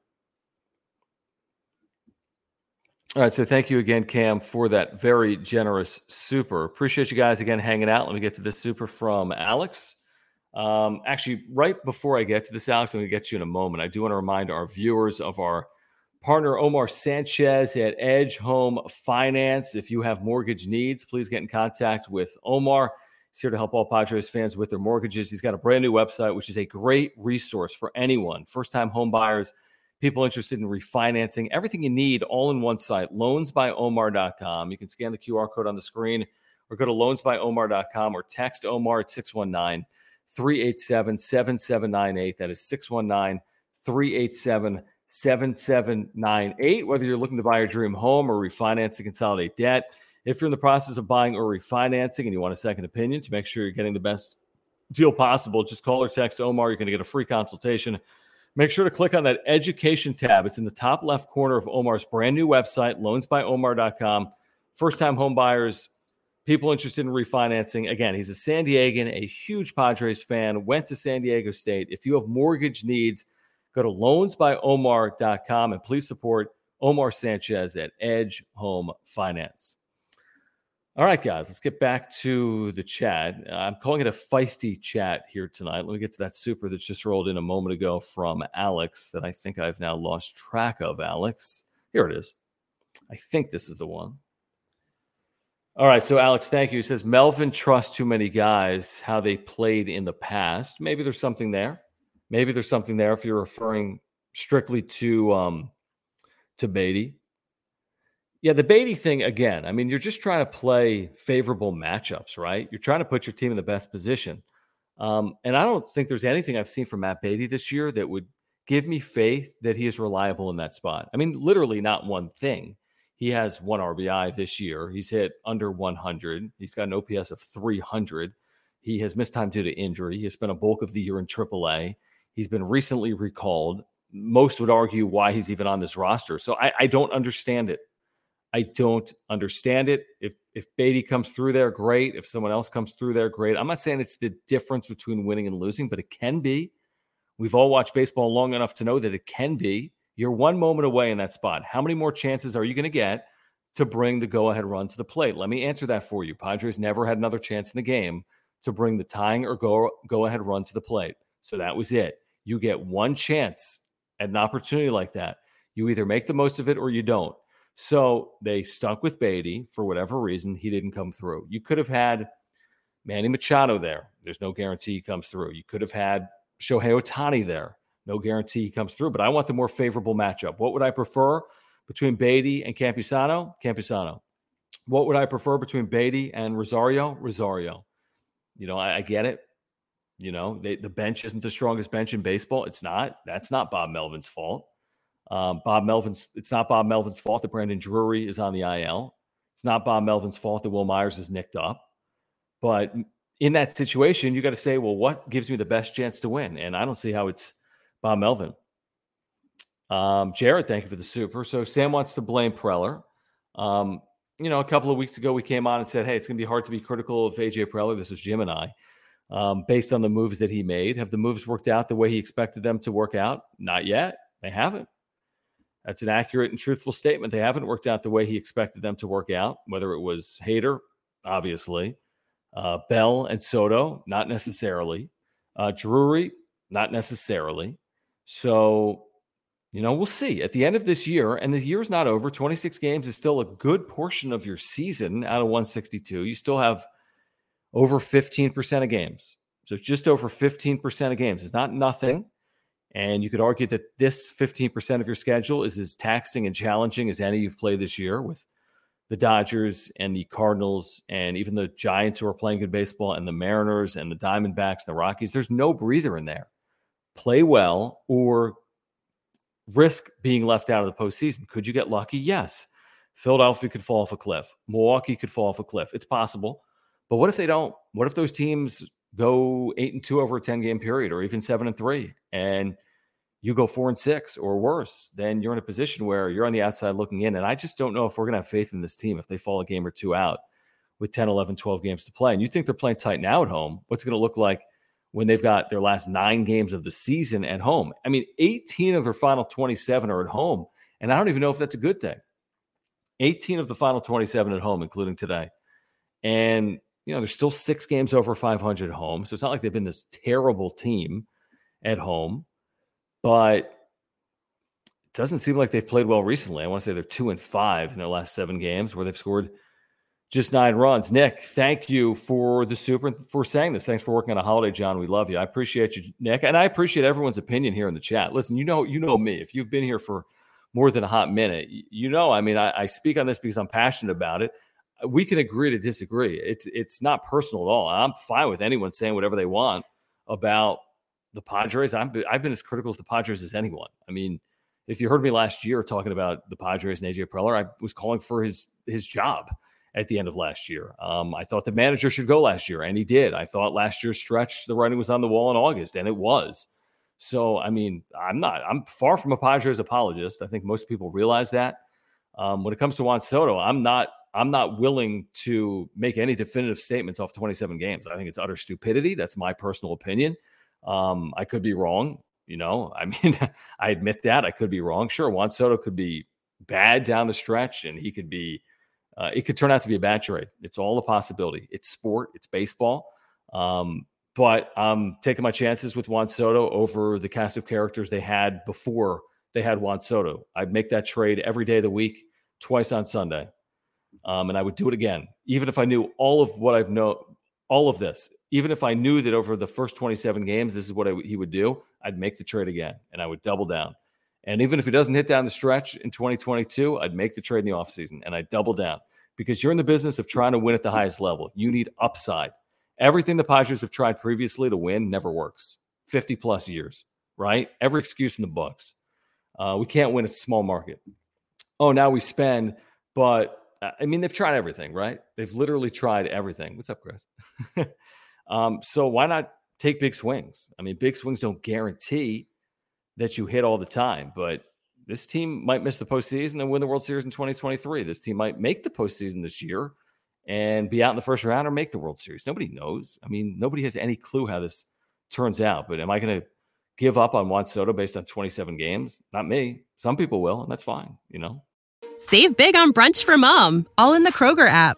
S1: All right, so thank you again, Cam, for that very generous super. Appreciate you guys again hanging out. Let me get to this super from Alex. Um, actually, right before I get to this, Alex, I'm going to get you in a moment. I do want to remind our viewers of our partner, Omar Sanchez at Edge Home Finance. If you have mortgage needs, please get in contact with Omar. He's here to help all Padres fans with their mortgages. He's got a brand new website, which is a great resource for anyone, first time home buyers, people interested in refinancing, everything you need all in one site, loansbyomar.com. You can scan the QR code on the screen or go to loansbyomar.com or text Omar at 619 387 7798. That is 619 387 7798. Whether you're looking to buy your dream home or refinance to consolidate debt, if you're in the process of buying or refinancing and you want a second opinion to make sure you're getting the best deal possible, just call or text Omar. You're going to get a free consultation. Make sure to click on that education tab. It's in the top left corner of Omar's brand new website, loansbyomar.com. First time home buyers, people interested in refinancing. Again, he's a San Diegan, a huge Padres fan, went to San Diego State. If you have mortgage needs, go to loansbyomar.com and please support Omar Sanchez at Edge Home Finance. All right, guys, let's get back to the chat. I'm calling it a feisty chat here tonight. Let me get to that super that just rolled in a moment ago from Alex that I think I've now lost track of. Alex, here it is. I think this is the one. All right, so Alex, thank you. He says Melvin trusts too many guys how they played in the past. Maybe there's something there. Maybe there's something there if you're referring strictly to um, to Beaty. Yeah, the Beaty thing again. I mean, you're just trying to play favorable matchups, right? You're trying to put your team in the best position. Um, and I don't think there's anything I've seen from Matt Beaty this year that would give me faith that he is reliable in that spot. I mean, literally not one thing. He has one RBI this year. He's hit under 100. He's got an OPS of 300. He has missed time due to injury. He has spent a bulk of the year in AAA. He's been recently recalled. Most would argue why he's even on this roster. So I, I don't understand it. I don't understand it. If if Beaty comes through there, great. If someone else comes through there, great. I'm not saying it's the difference between winning and losing, but it can be. We've all watched baseball long enough to know that it can be. You're one moment away in that spot. How many more chances are you going to get to bring the go ahead run to the plate? Let me answer that for you. Padres never had another chance in the game to bring the tying or go go ahead run to the plate. So that was it. You get one chance at an opportunity like that. You either make the most of it or you don't. So they stuck with Beaty for whatever reason. He didn't come through. You could have had Manny Machado there. There's no guarantee he comes through. You could have had Shohei Ohtani there. No guarantee he comes through. But I want the more favorable matchup. What would I prefer between Beaty and Campusano? Campusano. What would I prefer between Beaty and Rosario? Rosario. You know, I, I get it. You know, they, the bench isn't the strongest bench in baseball. It's not. That's not Bob Melvin's fault. Um, Bob Melvin's, it's not Bob Melvin's fault that Brandon Drury is on the IL. It's not Bob Melvin's fault that Wil Myers is nicked up. But in that situation, you got to say, well, what gives me the best chance to win? And I don't see how it's Bob Melvin. Um, Jared, thank you for the super. So Sam wants to blame Preller. Um, you know, a couple of weeks ago, we came on and said, hey, it's going to be hard to be critical of AJ Preller. This is Jim and I. Um, based on the moves that he made. Have the moves worked out the way he expected them to work out? Not yet. They haven't. That's an accurate and truthful statement. They haven't worked out the way he expected them to work out, whether it was Hader, obviously, uh, Bell and Soto, not necessarily, uh, Drury, not necessarily. So, you know, we'll see at the end of this year, and the year's not over. 26 games is still a good portion of your season out of 162. You still have over 15% of games. So just over 15% of games. is not nothing. And you could argue that this 15% of your schedule is as taxing and challenging as any you've played this year with the Dodgers and the Cardinals and even the Giants who are playing good baseball and the Mariners and the Diamondbacks and the Rockies. There's no breather in there. Play well or risk being left out of the postseason. Could you get lucky? Yes. Philadelphia could fall off a cliff. Milwaukee could fall off a cliff. It's possible. But what if they don't? What if those teams go eight and two over a 10 game period or even seven and three and you go four and six or worse, then you're in a position where you're on the outside looking in. And I just don't know if we're going to have faith in this team if they fall a game or two out with 10, 11, 12 games to play. And you think they're playing tight now at home. What's going to look like when they've got their last nine games of the season at home? I mean, 18 of their final 27 are at home. And I don't even know if that's a good thing. 18 of the final 27 at home, including today. And, you know, there's still six games over 500 at home. So it's not like they've been this terrible team at home but it doesn't seem like they've played well recently. I want to say they're two and five in their last seven games where they've scored just nine runs. Nick, thank you for the super for saying this. Thanks for working on a holiday, John. We love you. I appreciate you, Nick, and I appreciate everyone's opinion here in the chat. Listen, you know, you know me. If you've been here for more than a hot minute, you know, I mean, I, I speak on this because I'm passionate about it. We can agree to disagree. It's it's not personal at all. I'm fine with anyone saying whatever they want about the Padres. I'm, I've been as critical as the Padres as anyone. I mean, if you heard me last year talking about the Padres and AJ Preller, I was calling for his his job at the end of last year. Um, I thought the manager should go last year, and he did. I thought last year's stretch, the writing was on the wall in August, and it was. So, I mean, I'm not, I'm far from a Padres apologist. I think most people realize that. Um, when it comes to Juan Soto, I'm not, I'm not willing to make any definitive statements off 27 games. I think it's utter stupidity. That's my personal opinion. Um, I could be wrong. You know, I mean, I admit that I could be wrong. Sure, Juan Soto could be bad down the stretch, and he could be. Uh, it could turn out to be a bad trade. It's all a possibility. It's sport. It's baseball. Um, but I'm taking my chances with Juan Soto over the cast of characters they had before they had Juan Soto. I'd make that trade every day of the week, twice on Sunday, um, and I would do it again, even if I knew all of what I've know, all of this even if I knew that over the first 27 games, this is what he would do, I'd make the trade again and I would double down. And even if he doesn't hit down the stretch in 2022, I'd make the trade in the offseason and I'd double down because you're in the business of trying to win at the highest level. You need upside. Everything the Padres have tried previously to win never works. 50 plus years, right? Every excuse in the books. Uh, we can't win a small market. Oh, now we spend, but uh, I mean, they've tried everything, right? They've literally tried everything. What's up, Chris? Um, so why not take big swings? I mean, big swings don't guarantee that you hit all the time, but this team might miss the postseason and win the World Series in 2023. This team might make the postseason this year and be out in the first round or make the World Series. Nobody knows. I mean, nobody has any clue how this turns out. But am I going to give up on Juan Soto based on 27 games? Not me. Some people will, and that's fine, you know?
S2: Save big on brunch for mom, all in the Kroger app.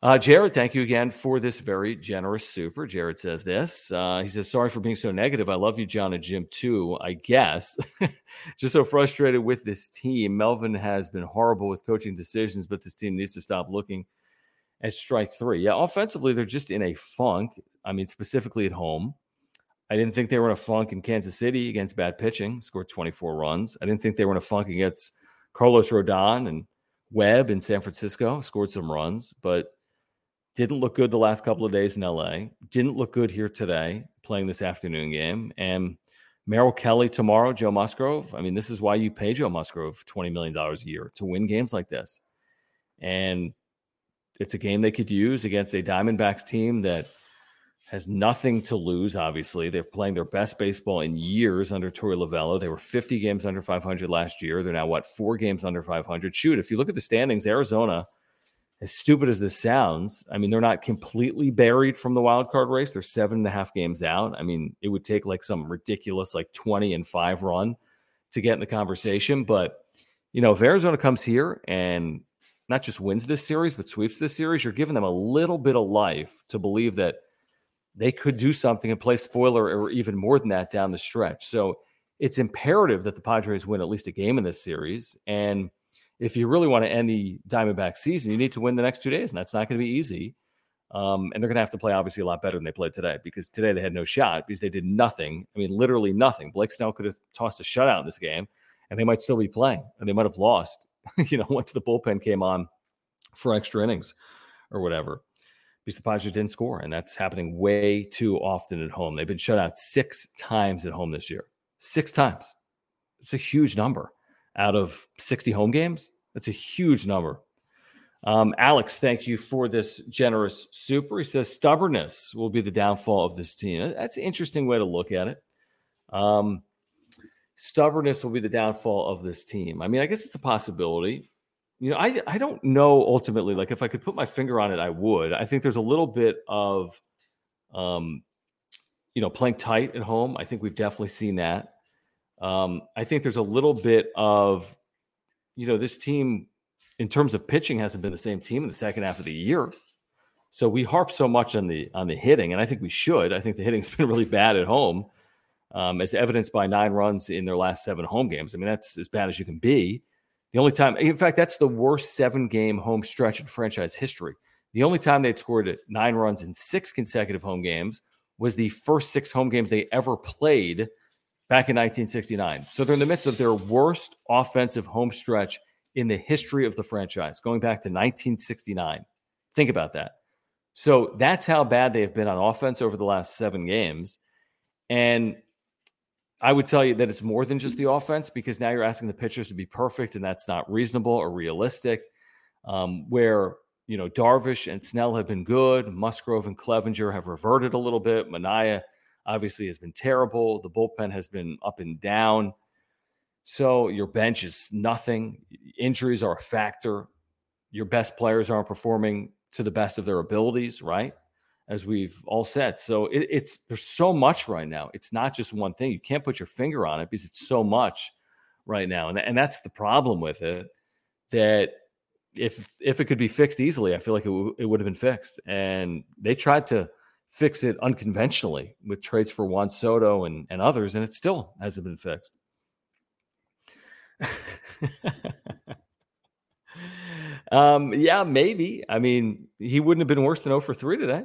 S1: Uh, Jared, thank you again for this very generous super. Jared says this. Uh, he says, Sorry for being so negative. I love you, John and Jim, too, I guess. Just so frustrated with this team. Melvin has been horrible with coaching decisions, but this team needs to stop looking at strike three. Yeah, offensively, they're just in a funk. I mean, specifically at home. I didn't think they were in a funk in Kansas City against bad pitching, scored 24 runs. I didn't think they were in a funk against Carlos Rodon and Webb in San Francisco, scored some runs, but didn't look good the last couple of days in LA. Didn't look good here today playing this afternoon game. And Merrill Kelly tomorrow, Joe Musgrove. I mean, this is why you pay Joe Musgrove $20 million a year to win games like this. And it's a game they could use against a Diamondbacks team that has nothing to lose, obviously. They're playing their best baseball in years under Torey Lovullo. They were 50 games under 500 last year. They're now, what, four games under 500? Shoot, if you look at the standings, Arizona, as stupid as this sounds, I mean, they're not completely buried from the wild card race. They're seven and a half games out. I mean, it would take like some ridiculous, like 20 and five run to get in the conversation. But, you know, if Arizona comes here and not just wins this series, but sweeps this series, you're giving them a little bit of life to believe that they could do something and play spoiler or even more than that down the stretch. So it's imperative that the Padres win at least a game in this series. And if you really want to end the Diamondback season, you need to win the next two days, and that's not going to be easy. Um, and they're going to have to play obviously a lot better than they played today because today they had no shot because they did nothing. I mean, literally nothing. Blake Snell could have tossed a shutout in this game, and they might still be playing, and they might have lost. you know, once the bullpen came on for extra innings or whatever because the Padres didn't score. And that's happening way too often at home. They've been shut out six times at home this year. Six times. It's a huge number out of 60 home games. That's a huge number. Um, Alex, thank you for this generous super. He says stubbornness will be the downfall of this team. That's an interesting way to look at it. Um, stubbornness will be the downfall of this team. I mean, I guess it's a possibility you know, I I don't know ultimately. Like, if I could put my finger on it, I would. I think there's a little bit of, um, you know, playing tight at home. I think we've definitely seen that. Um, I think there's a little bit of, you know, this team in terms of pitching hasn't been the same team in the second half of the year. So we harp so much on the on the hitting, and I think we should. I think the hitting's been really bad at home, um, as evidenced by nine runs in their last seven home games. I mean, that's as bad as you can be. The only time, in fact, that's the worst seven game home stretch in franchise history. The only time they'd scored nine runs in six consecutive home games was the first six home games they ever played back in 1969. So they're in the midst of their worst offensive home stretch in the history of the franchise, going back to 1969. Think about that. So that's how bad they have been on offense over the last seven games. And I would tell you that it's more than just the offense because now you're asking the pitchers to be perfect, and that's not reasonable or realistic. Um, where you know Darvish and Snell have been good, Musgrove and Clevinger have reverted a little bit. Manaea obviously has been terrible. The bullpen has been up and down. So your bench is nothing. Injuries are a factor. Your best players aren't performing to the best of their abilities, right? as we've all said. So it, it's there's so much right now. It's not just one thing. You can't put your finger on it because it's so much right now, and and that's the problem with it. That if if it could be fixed easily, I feel like it, w- it would have been fixed. And they tried to fix it unconventionally with trades for Juan Soto and and others, and it still hasn't been fixed. um, yeah, maybe. I mean, he wouldn't have been worse than 0 for 3 today.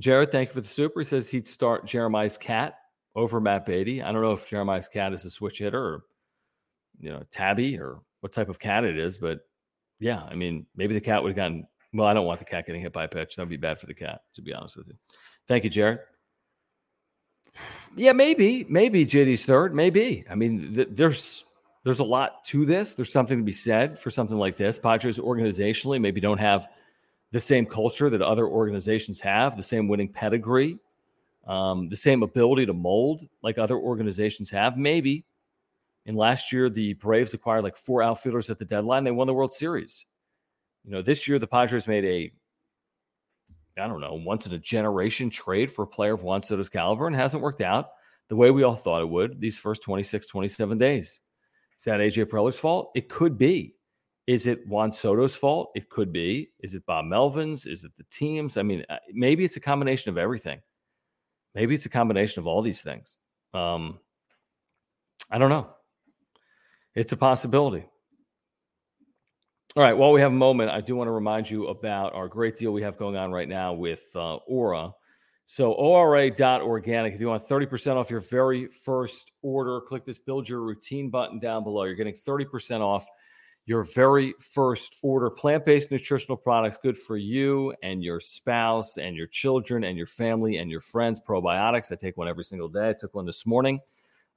S1: Jared, thank you for the super. He says he'd start Jeremiah's cat over Matt Beaty. I don't know if Jeremiah's cat is a switch hitter or you know tabby or what type of cat it is, but yeah, I mean maybe the cat would have gotten. Well, I don't want the cat getting hit by a pitch. That'd be bad for the cat, to be honest with you. Thank you, Jared. Yeah, maybe, maybe JD's third, maybe. I mean, th- there's there's a lot to this. There's something to be said for something like this. Padres organizationally maybe don't have the same culture that other organizations have, the same winning pedigree, um, the same ability to mold like other organizations have. Maybe. And last year, the Braves acquired like four outfielders at the deadline. They won the World Series. You know, this year the Padres made a, I don't know, once in a generation trade for a player of Juan Soto's caliber and hasn't worked out the way we all thought it would these first 26, 27 days. Is that AJ Preller's fault? It could be. Is it Juan Soto's fault? It could be. Is it Bob Melvin's? Is it the teams? I mean, uh, maybe it's a combination of everything. Maybe it's a combination of all these things. Um, I don't know. It's a possibility. All right. While we have a moment, I do want to remind you about our great deal we have going on right now with uh, Ora. So, ORA.organic. If you want 30% off your very first order, click this build your routine button down below. You're getting 30% off your very first order. Plant based nutritional products good for you and your spouse and your children and your family and your friends. Probiotics. I take one every single day. I took one this morning.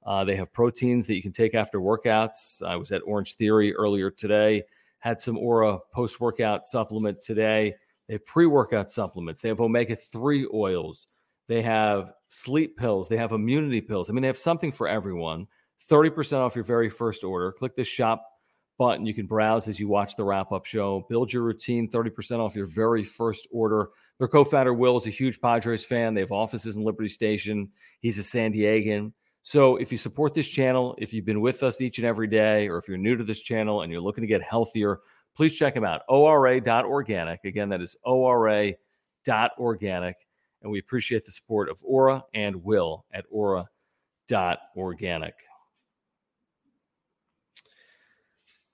S1: Uh, they have proteins that you can take after workouts. I was at Orange Theory earlier today had some Ora post workout supplement today. They have pre workout supplements. They have omega 3 oils. They have sleep pills. They have immunity pills. I mean, they have something for everyone. 30% off your very first order. Click the shop button. You can browse as you watch the wrap up show. Build your routine, 30% off your very first order. Their co founder, Will, is a huge Padres fan. They have offices in Liberty Station. He's a San Diegan. So if you support this channel, if you've been with us each and every day, or if you're new to this channel and you're looking to get healthier, please check them out. ORA.organic. Again, that is ORA.organic. And we appreciate the support of Ora and Will at Ora.organic.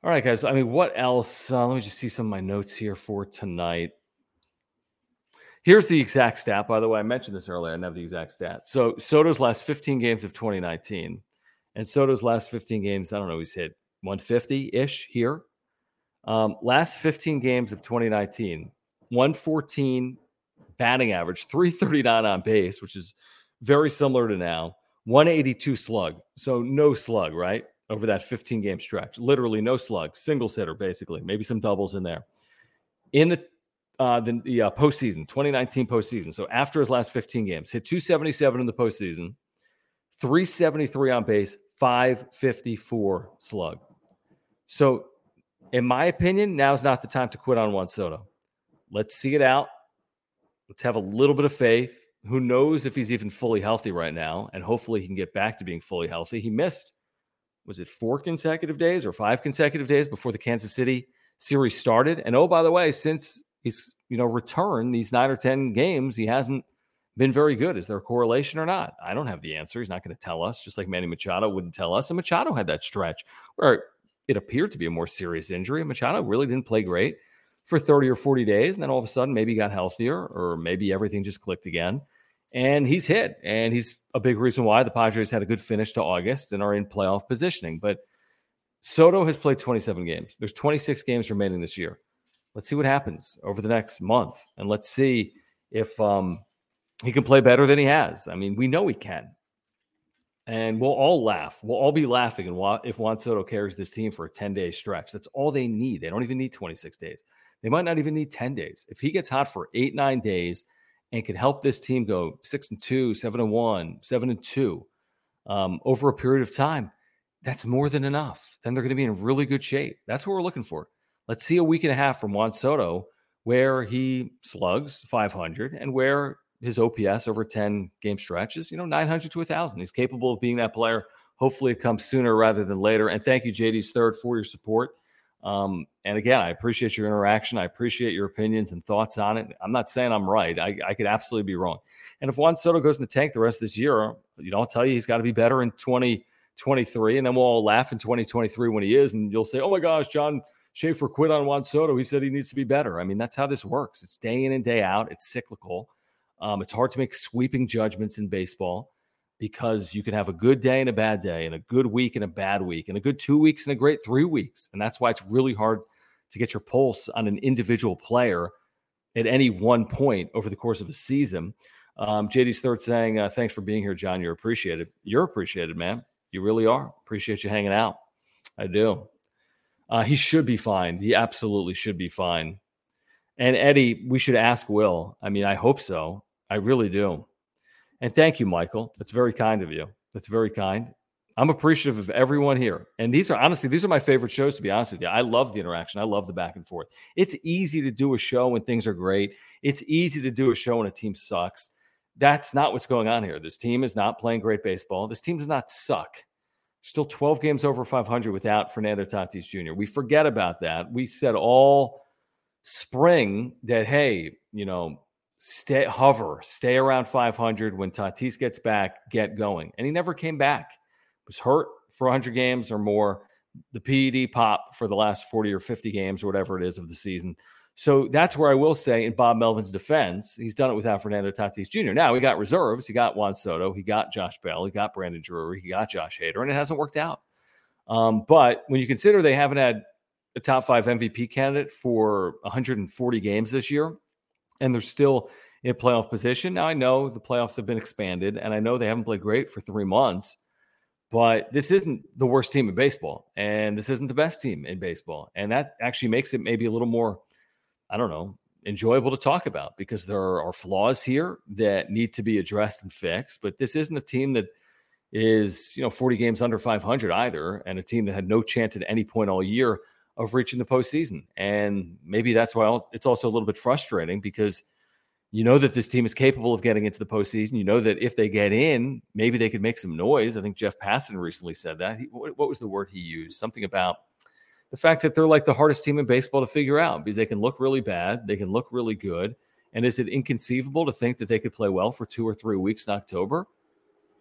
S1: All right, guys. I mean, what else? Uh, let me just see some of my notes here for tonight. Here's the exact stat, by the way. I mentioned this earlier. I have the exact stat. So Soto's last 15 games of 2019, and Soto's last 15 games, I don't know, he's hit 150 ish here. Um, last 15 games of 2019, 114 batting average, 339 on base, which is very similar to now, 182 slug. So no slug, right? Over that 15 game stretch. Literally no slug, single sitter, basically, maybe some doubles in there. In the uh, the, the uh, postseason, 2019 postseason. So after his last 15 games, hit 277 in the postseason, 373 on base, 554 slug. So, in my opinion, now's not the time to quit on Juan Soto. Let's see it out. Let's have a little bit of faith. Who knows if he's even fully healthy right now? And hopefully he can get back to being fully healthy. He missed, was it four consecutive days or five consecutive days before the Kansas City series started? And oh, by the way, since he's you know returned these nine or ten games he hasn't been very good. Is there a correlation or not? I don't have the answer. He's not going to tell us just like manny machado wouldn't tell us. And machado had that stretch where it appeared to be a more serious injury machado really didn't play great for 30 or 40 days and then all of a sudden maybe he got healthier or maybe everything just clicked again and he's hit and he's a big reason why. The padres had a good finish to august and are in playoff positioning but soto has played 27 games. There's 26 games remaining this year let's see what happens over the next month, and let's see if um, he can play better than he has. I mean, we know he can, and we'll all laugh. We'll all be laughing if Juan Soto carries this team for a ten day stretch. That's all they need. They don't even need twenty six days. They might not even need ten days. If he gets hot for eight nine days and can help this team go six and two, seven and one, seven and two um, over a period of time, that's more than enough. Then they're going to be in really good shape. That's what we're looking for. Let's see a week and a half from Juan Soto where he slugs 500 and where his OPS over 10 game stretches, you know, 900 to 1,000. He's capable of being that player. Hopefully, it comes sooner rather than later. And thank you, JD's third, for your support. Um, and again, I appreciate your interaction. I appreciate your opinions and thoughts on it. I'm not saying I'm right. I, I could absolutely be wrong. And if Juan Soto goes in the tank the rest of this year, you know, I'll tell you he's got to be better in 2023. And then we'll all laugh in 2023 when he is. And you'll say, oh my gosh, John Schaefer quit on Juan Soto. He said he needs to be better. I mean, that's how this works. It's day in and day out. It's cyclical. Um, it's hard to make sweeping judgments in baseball because you can have a good day and a bad day, and a good week and a bad week, and a good two weeks and a great three weeks. And that's why it's really hard to get your pulse on an individual player at any one point over the course of a season. Um, JD's third saying, uh, Thanks for being here, John. You're appreciated. You're appreciated, man. You really are. Appreciate you hanging out. I do. Uh, he should be fine. He absolutely should be fine. And Eddie, we should ask Will. I mean, I hope so. I really do. And thank you, Michael. That's very kind of you. That's very kind. I'm appreciative of everyone here. And these are honestly, these are my favorite shows, to be honest with you. I love the interaction. I love the back and forth. It's easy to do a show when things are great. It's easy to do a show when a team sucks. That's not what's going on here. This team is not playing great baseball. This team does not suck. Still 12 games over 500 without Fernando Tatis Jr. We forget about that. We said all spring that, hey, you know, stay hover, stay around 500 when Tatis gets back, get going. And he never came back. Was hurt for 100 games or more. The PED pop for the last 40 or 50 games or whatever it is of the season. So that's where I will say, in Bob Melvin's defense, he's done it without Fernando Tatis Jr. Now he got reserves. He got Juan Soto. He got Josh Bell. He got Brandon Drury. He got Josh Hader, and it hasn't worked out. Um, but when you consider they haven't had a top five MVP candidate for 140 games this year, and they're still in playoff position. Now I know the playoffs have been expanded, and I know they haven't played great for three months. But this isn't the worst team in baseball, and this isn't the best team in baseball. And that actually makes it maybe a little more, I don't know, enjoyable to talk about because there are flaws here that need to be addressed and fixed. But this isn't a team that is, you know, 40 games under 500 either, and a team that had no chance at any point all year of reaching the postseason. And maybe that's why it's also a little bit frustrating because you know that this team is capable of getting into the postseason. You know that if they get in, maybe they could make some noise. I think Jeff Passan recently said that. He, what, what was the word he used? Something about the fact that they're like the hardest team in baseball to figure out because they can look really bad, they can look really good. And is it inconceivable to think that they could play well for two or three weeks in October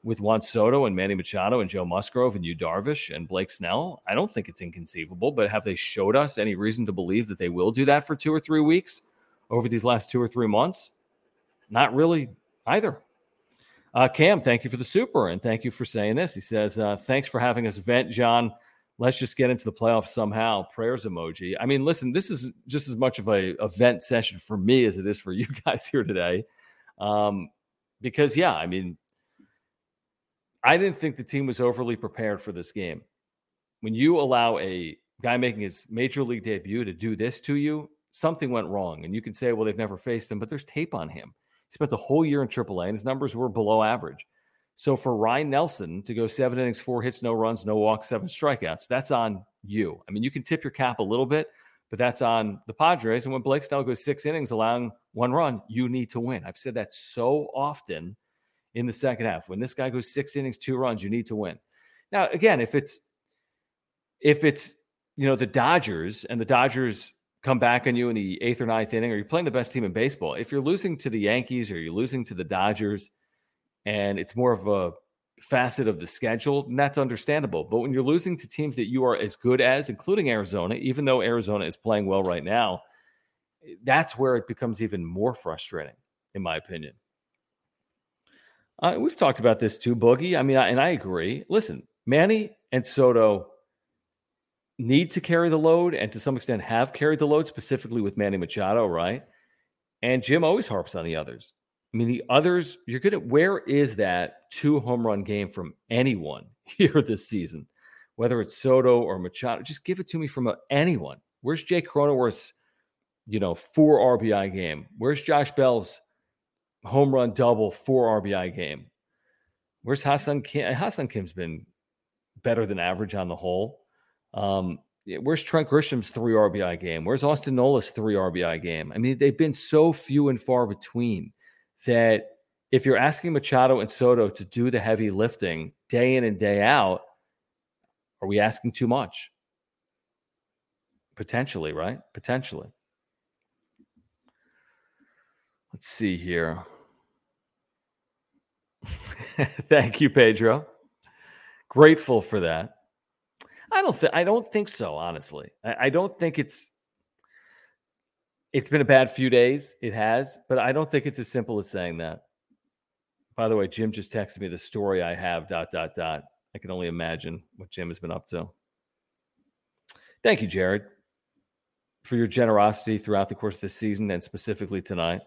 S1: with Juan Soto and Manny Machado and Joe Musgrove and Yu Darvish and Blake Snell? I don't think it's inconceivable, but have they showed us any reason to believe that they will do that for two or three weeks over these last two or three months? Not really either. Uh, Cam, thank you for the super and thank you for saying this. He says, uh, Thanks for having us vent, John. Let's just get into the playoffs somehow. Prayers emoji. I mean, listen, this is just as much of a, event session for me as it is for you guys here today. Um, because, yeah, I mean, I didn't think the team was overly prepared for this game. When you allow a guy making his major league debut to do this to you, something went wrong. And you can say, well, they've never faced him, but there's tape on him. He spent the whole year in AAA, and his numbers were below average. So for Ryan Nelson to go seven innings, four hits, no runs, no walks, seven strikeouts, that's on you. I mean, you can tip your cap a little bit, but that's on the Padres. And when Blake Snell goes six innings, allowing one run, you need to win. I've said that so often in the second half. When this guy goes six innings, two runs, you need to win. Now, again, if it's if it's you know the Dodgers and the Dodgers come back on you in the eighth or ninth inning, or you're playing the best team in baseball. If you're losing to the Yankees or you're losing to the Dodgers, and it's more of a facet of the schedule, and that's understandable. But when you're losing to teams that you are as good as, including Arizona, even though Arizona is playing well right now, that's where it becomes even more frustrating, in my opinion. Uh, we've talked about this too, Boogie. I mean, I, and I agree. Listen, Manny and Soto need to carry the load and to some extent have carried the load, specifically with Manny Machado, right? And Jim always harps on the others. I mean, the others, you're good at where is that two home run game from anyone here this season, whether it's Soto or Machado? Just give it to me from a, anyone. Where's Jake Cronenworth's, you know, four RBI game? Where's Josh Bell's home run double, four RBI game? Where's Ha-Seong Kim? Ha-Seong Kim's been better than average on the whole. Um, where's Trent Grisham's three RBI game? Where's Austin Nola's three RBI game? I mean, they've been so few and far between that if you're asking Machado and Soto to do the heavy lifting day in and day out, are we asking too much? Potentially, right? Potentially. Let's see here. Thank you, Pedro. Grateful for that. I don't think I don't think so, honestly. I, I don't think it's it's been a bad few days. It has, but I don't think it's as simple as saying that. By the way, Jim just texted me the story I have. Dot dot dot. I can only imagine what Jim has been up to. Thank you, Jared, for your generosity throughout the course of this season and specifically tonight.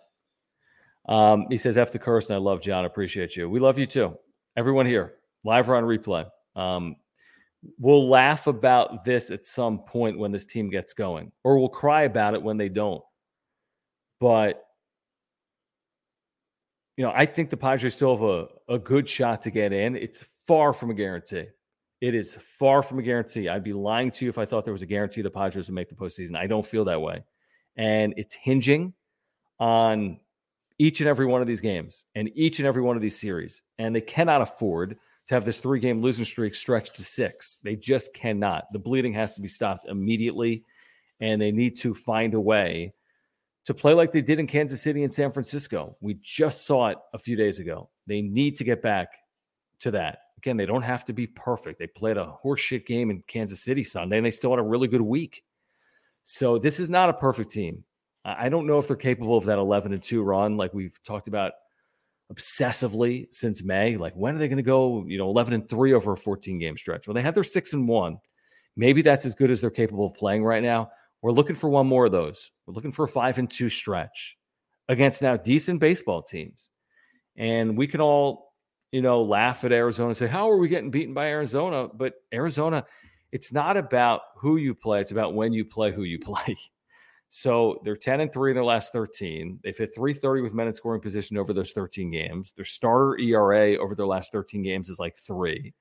S1: Um, he says, "After curse, and I love John. Appreciate you. We love you too. Everyone here, live or on replay. Um, we'll laugh about this at some point when this team gets going, or we'll cry about it when they don't. But you know, I think the Padres still have a, a good shot to get in. It's far from a guarantee. It is far from a guarantee. I'd be lying to you if I thought there was a guarantee the Padres would make the postseason. I don't feel that way. And it's hinging on each and every one of these games and each and every one of these series. And they cannot afford to have this three game losing streak stretched to six. They just cannot. The bleeding has to be stopped immediately, and they need to find a way to play like they did in Kansas City and San Francisco. We just saw it a few days ago. They need to get back to that. Again, they don't have to be perfect. They played a horseshit game in Kansas City Sunday, and they still had a really good week. So this is not a perfect team. I don't know if they're capable of that 11 and 2 run like we've talked about obsessively since May. Like, when are they going to go, you know, 11 and 3 over a 14 game stretch? Well, they had their 6 and 1. Maybe that's as good as they're capable of playing right now. We're looking for one more of those. We're looking for a 5 and 2 stretch against now decent baseball teams. And we can all you know, laugh at Arizona and say, How are we getting beaten by Arizona? But Arizona, it's not about who you play, it's about when you play who you play. So they're 10 and 3 in their last 13. They've hit 330 with men in scoring position over those 13 games. Their starter ERA over their last 13 games is like three.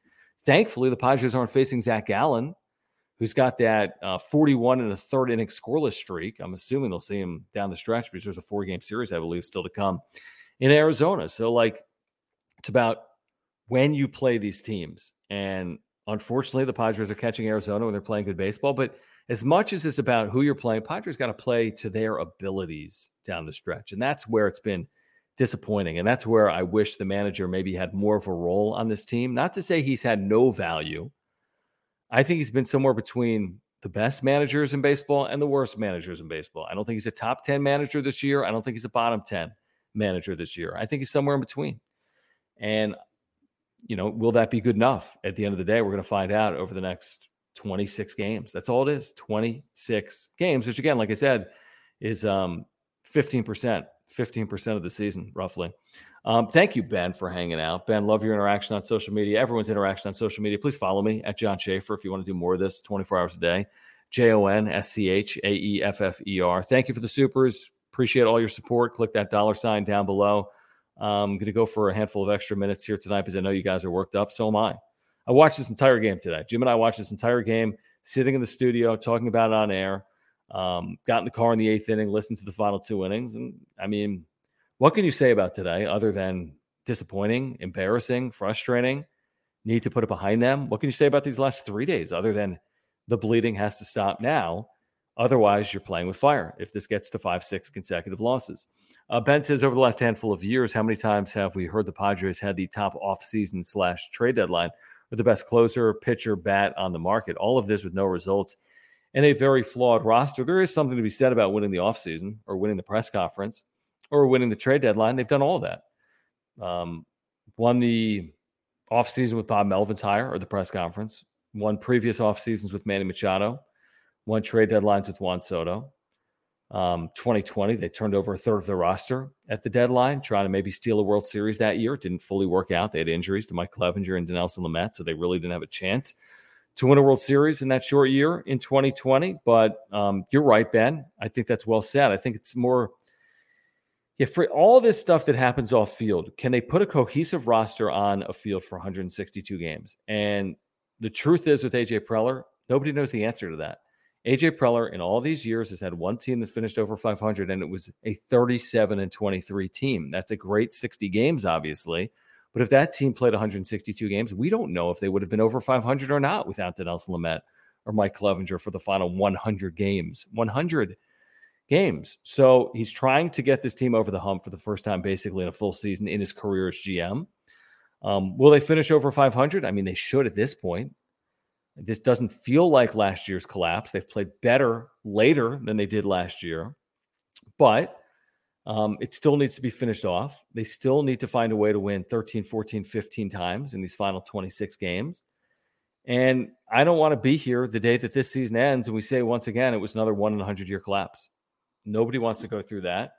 S1: Thankfully, the Padres aren't facing Zach Gallen, who's got that uh, 41 and a third inning scoreless streak. I'm assuming they'll see him down the stretch because there's a four game series, I believe, still to come in Arizona. So, like, it's about when you play these teams. And unfortunately, the Padres are catching Arizona when they're playing good baseball, but as much as it's about who you're playing, Padres got to play to their abilities down the stretch. And that's where it's been disappointing. And that's where I wish the manager maybe had more of a role on this team. Not to say he's had no value. I think he's been somewhere between the best managers in baseball and the worst managers in baseball. I don't think he's a top 10 manager this year. I don't think he's a bottom 10 manager this year. I think he's somewhere in between. And, you know, will that be good enough? At the end of the day, we're going to find out over the next 26 games. That's all it is 26 games, which again, like I said, is um, 15%, 15% of the season, roughly. Um, thank you, Ben, for hanging out. Ben, love your interaction on social media. Everyone's interaction on social media. Please follow me at John Schaeffer if you want to do more of this 24 hours a day. J O N S C H A E F F E R. Thank you for the supers. Appreciate all your support. Click that dollar sign down below. I'm going to go for a handful of extra minutes here tonight because I know you guys are worked up. So am I. I watched this entire game today. Jim and I watched this entire game, sitting in the studio, talking about it on air. Um, got in the car in the eighth inning, listened to the final two innings, and I mean, what can you say about today other than disappointing, embarrassing, frustrating? Need to put it behind them. What can you say about these last three days other than the bleeding has to stop now? Otherwise, you're playing with fire if this gets to five, six consecutive losses. Uh, ben says, over the last handful of years, how many times have we heard the Padres had the top offseason slash trade deadline with the best closer, pitcher, bat on the market. All of this with no results and a very flawed roster. There is something to be said about winning the offseason or winning the press conference or winning the trade deadline. They've done all that. Um, won the offseason with Bob Melvin's hire or the press conference, won previous off seasons with Manny Machado, won trade deadlines with Juan Soto. Um, 2020, they turned over a third of their roster at the deadline, trying to maybe steal a World Series that year. It didn't fully work out. They had injuries to Mike Clevinger and Dinelson Lamet, so they really didn't have a chance to win a World Series in that short year in 2020. But um, you're right, Ben. I think that's well said. I think it's more, yeah, for all this stuff that happens off field, can they put a cohesive roster on a field for 162 games? And the truth is, with AJ Preller, nobody knows the answer to that. AJ Preller in all these years has had one team that finished over 500, and it was a 37 and 23 team. That's a great 60 games, obviously. But if that team played 162 games, we don't know if they would have been over 500 or not without Dinelson Lamet or Mike Clevinger for the final 100 games. 100 games. So he's trying to get this team over the hump for the first time, basically in a full season in his career as GM. Um, will they finish over 500? I mean, they should at this point. This doesn't feel like last year's collapse. They've played better later than they did last year, but um, it still needs to be finished off. They still need to find a way to win 13, 14, 15 times in these final 26 games. And I don't want to be here the day that this season ends and we say once again it was another one in a hundred year collapse. Nobody wants to go through that.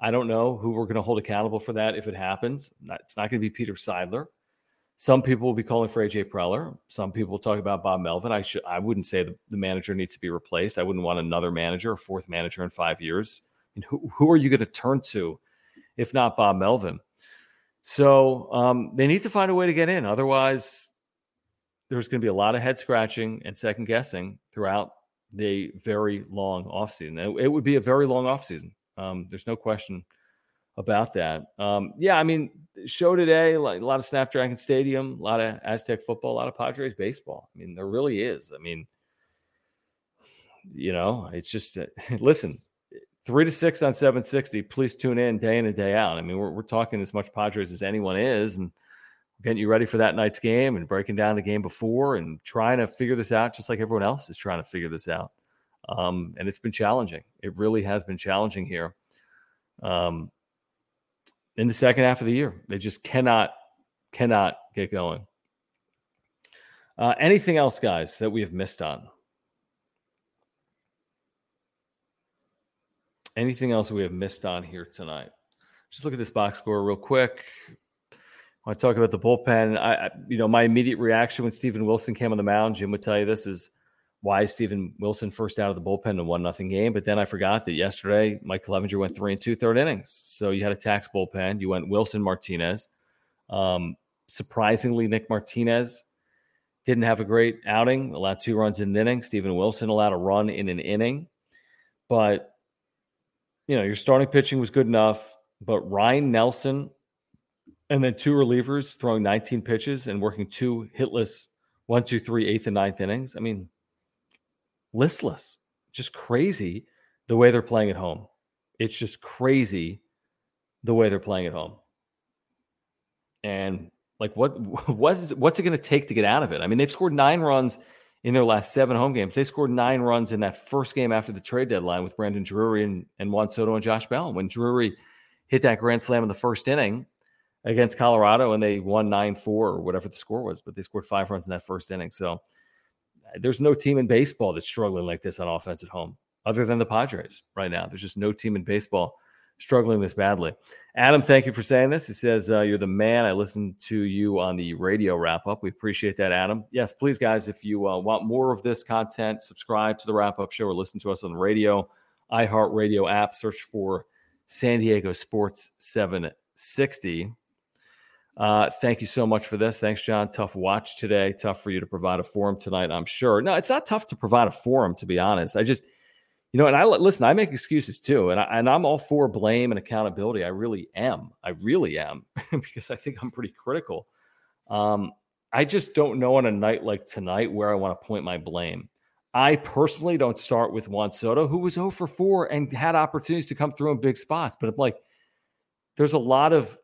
S1: I don't know who we're going to hold accountable for that if it happens. It's not going to be Peter Seidler. Some people will be calling for AJ Preller. Some people will talk about Bob Melvin. I should I wouldn't say the, the manager needs to be replaced. I wouldn't want another manager, a fourth manager in five years. Mean, who, who are you going to turn to if not Bob Melvin? So um, they need to find a way to get in. Otherwise, there's going to be a lot of head scratching and second guessing throughout the very long offseason. It, it would be a very long offseason. Um, there's no question about that. Um, yeah, I mean, show today, like a lot of Snapdragon Stadium, a lot of Aztec football, a lot of Padres baseball. I mean, there really is. I mean, you know, it's just uh, listen, three to six on 760. Please tune in day in and day out. I mean, we're, we're talking as much Padres as anyone is, and getting you ready for that night's game and breaking down the game before and trying to figure this out, just like everyone else is trying to figure this out. Um, and it's been challenging. It really has been challenging here. Um, in the second half of the year. They just cannot, cannot get going. Uh, anything else, guys, that we have missed on? Anything else we have missed on here tonight? Just look at this box score real quick. I talk about the bullpen. I, you know, my immediate reaction when Steven Wilson came on the mound, Jim would tell you this is why Steven Wilson first out of the bullpen in one nothing game. But then I forgot that yesterday Mike Clevinger went three and two third innings. So you had a tax bullpen. You went Wilson Martinez. Um, surprisingly, Nick Martinez didn't have a great outing. Allowed two runs in an inning. Steven Wilson allowed a run in an inning. But you know your starting pitching was good enough. But Ryne Nelson and then two relievers throwing 19 pitches and working two hitless one, two, three, eighth and ninth innings. I mean, listless, just crazy the way they're playing at home. It's just crazy the way they're playing at home. And like what what is what's it going to take to get out of it? I mean, they've scored nine runs in their last seven home games. They scored nine runs in that first game after the trade deadline with Brandon Drury and, and Juan Soto and Josh Bell. When Drury hit that grand slam in the first inning against Colorado and they won 9 4 or whatever the score was, but they scored five runs in that first inning. So there's no team in baseball that's struggling like this on offense at home other than the Padres right now. There's just no team in baseball struggling this badly. Adam, thank you for saying this. He says, uh, You're the man. I listened to you on the radio wrap up. We appreciate that, Adam. Yes, please, guys, if you uh, want more of this content, subscribe to the wrap up show or listen to us on the radio, iHeartRadio app. Search for San Diego Sports 760. Uh, thank you so much for this. Thanks, John. Tough watch today. Tough for you to provide a forum tonight, I'm sure. No, it's not tough to provide a forum, to be honest. I just, you know, and I listen, I make excuses too. And, I, and I'm all for blame and accountability. I really am. I really am because I think I'm pretty critical. Um, I just don't know on a night like tonight where I want to point my blame. I personally don't start with Juan Soto, who was 0 for 4 and had opportunities to come through in big spots. But I'm like, there's a lot of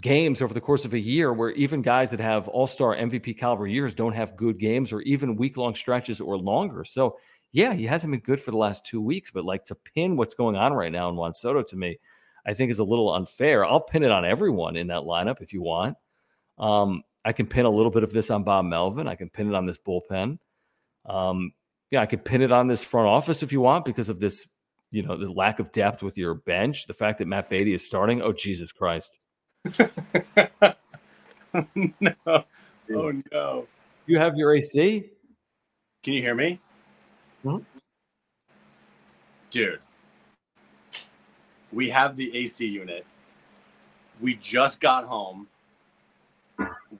S1: games over the course of a year where even guys that have all-star MVP caliber years don't have good games or even week-long stretches or longer. So yeah, he hasn't been good for the last two weeks, but like to pin what's going on right now in Juan Soto to me, I think is a little unfair. I'll pin it on everyone in that lineup if you want. Um, I can pin a little bit of this on Bob Melvin. I can pin it on this bullpen. Um, yeah, I could pin it on this front office if you want because of this, you know, the lack of depth with your bench, the fact that Matt Beaty is starting. Oh, Jesus Christ.
S3: no. Oh no.
S1: You have your AC?
S3: Can you hear me?
S1: Hmm?
S3: Dude. We have the AC unit. We just got home.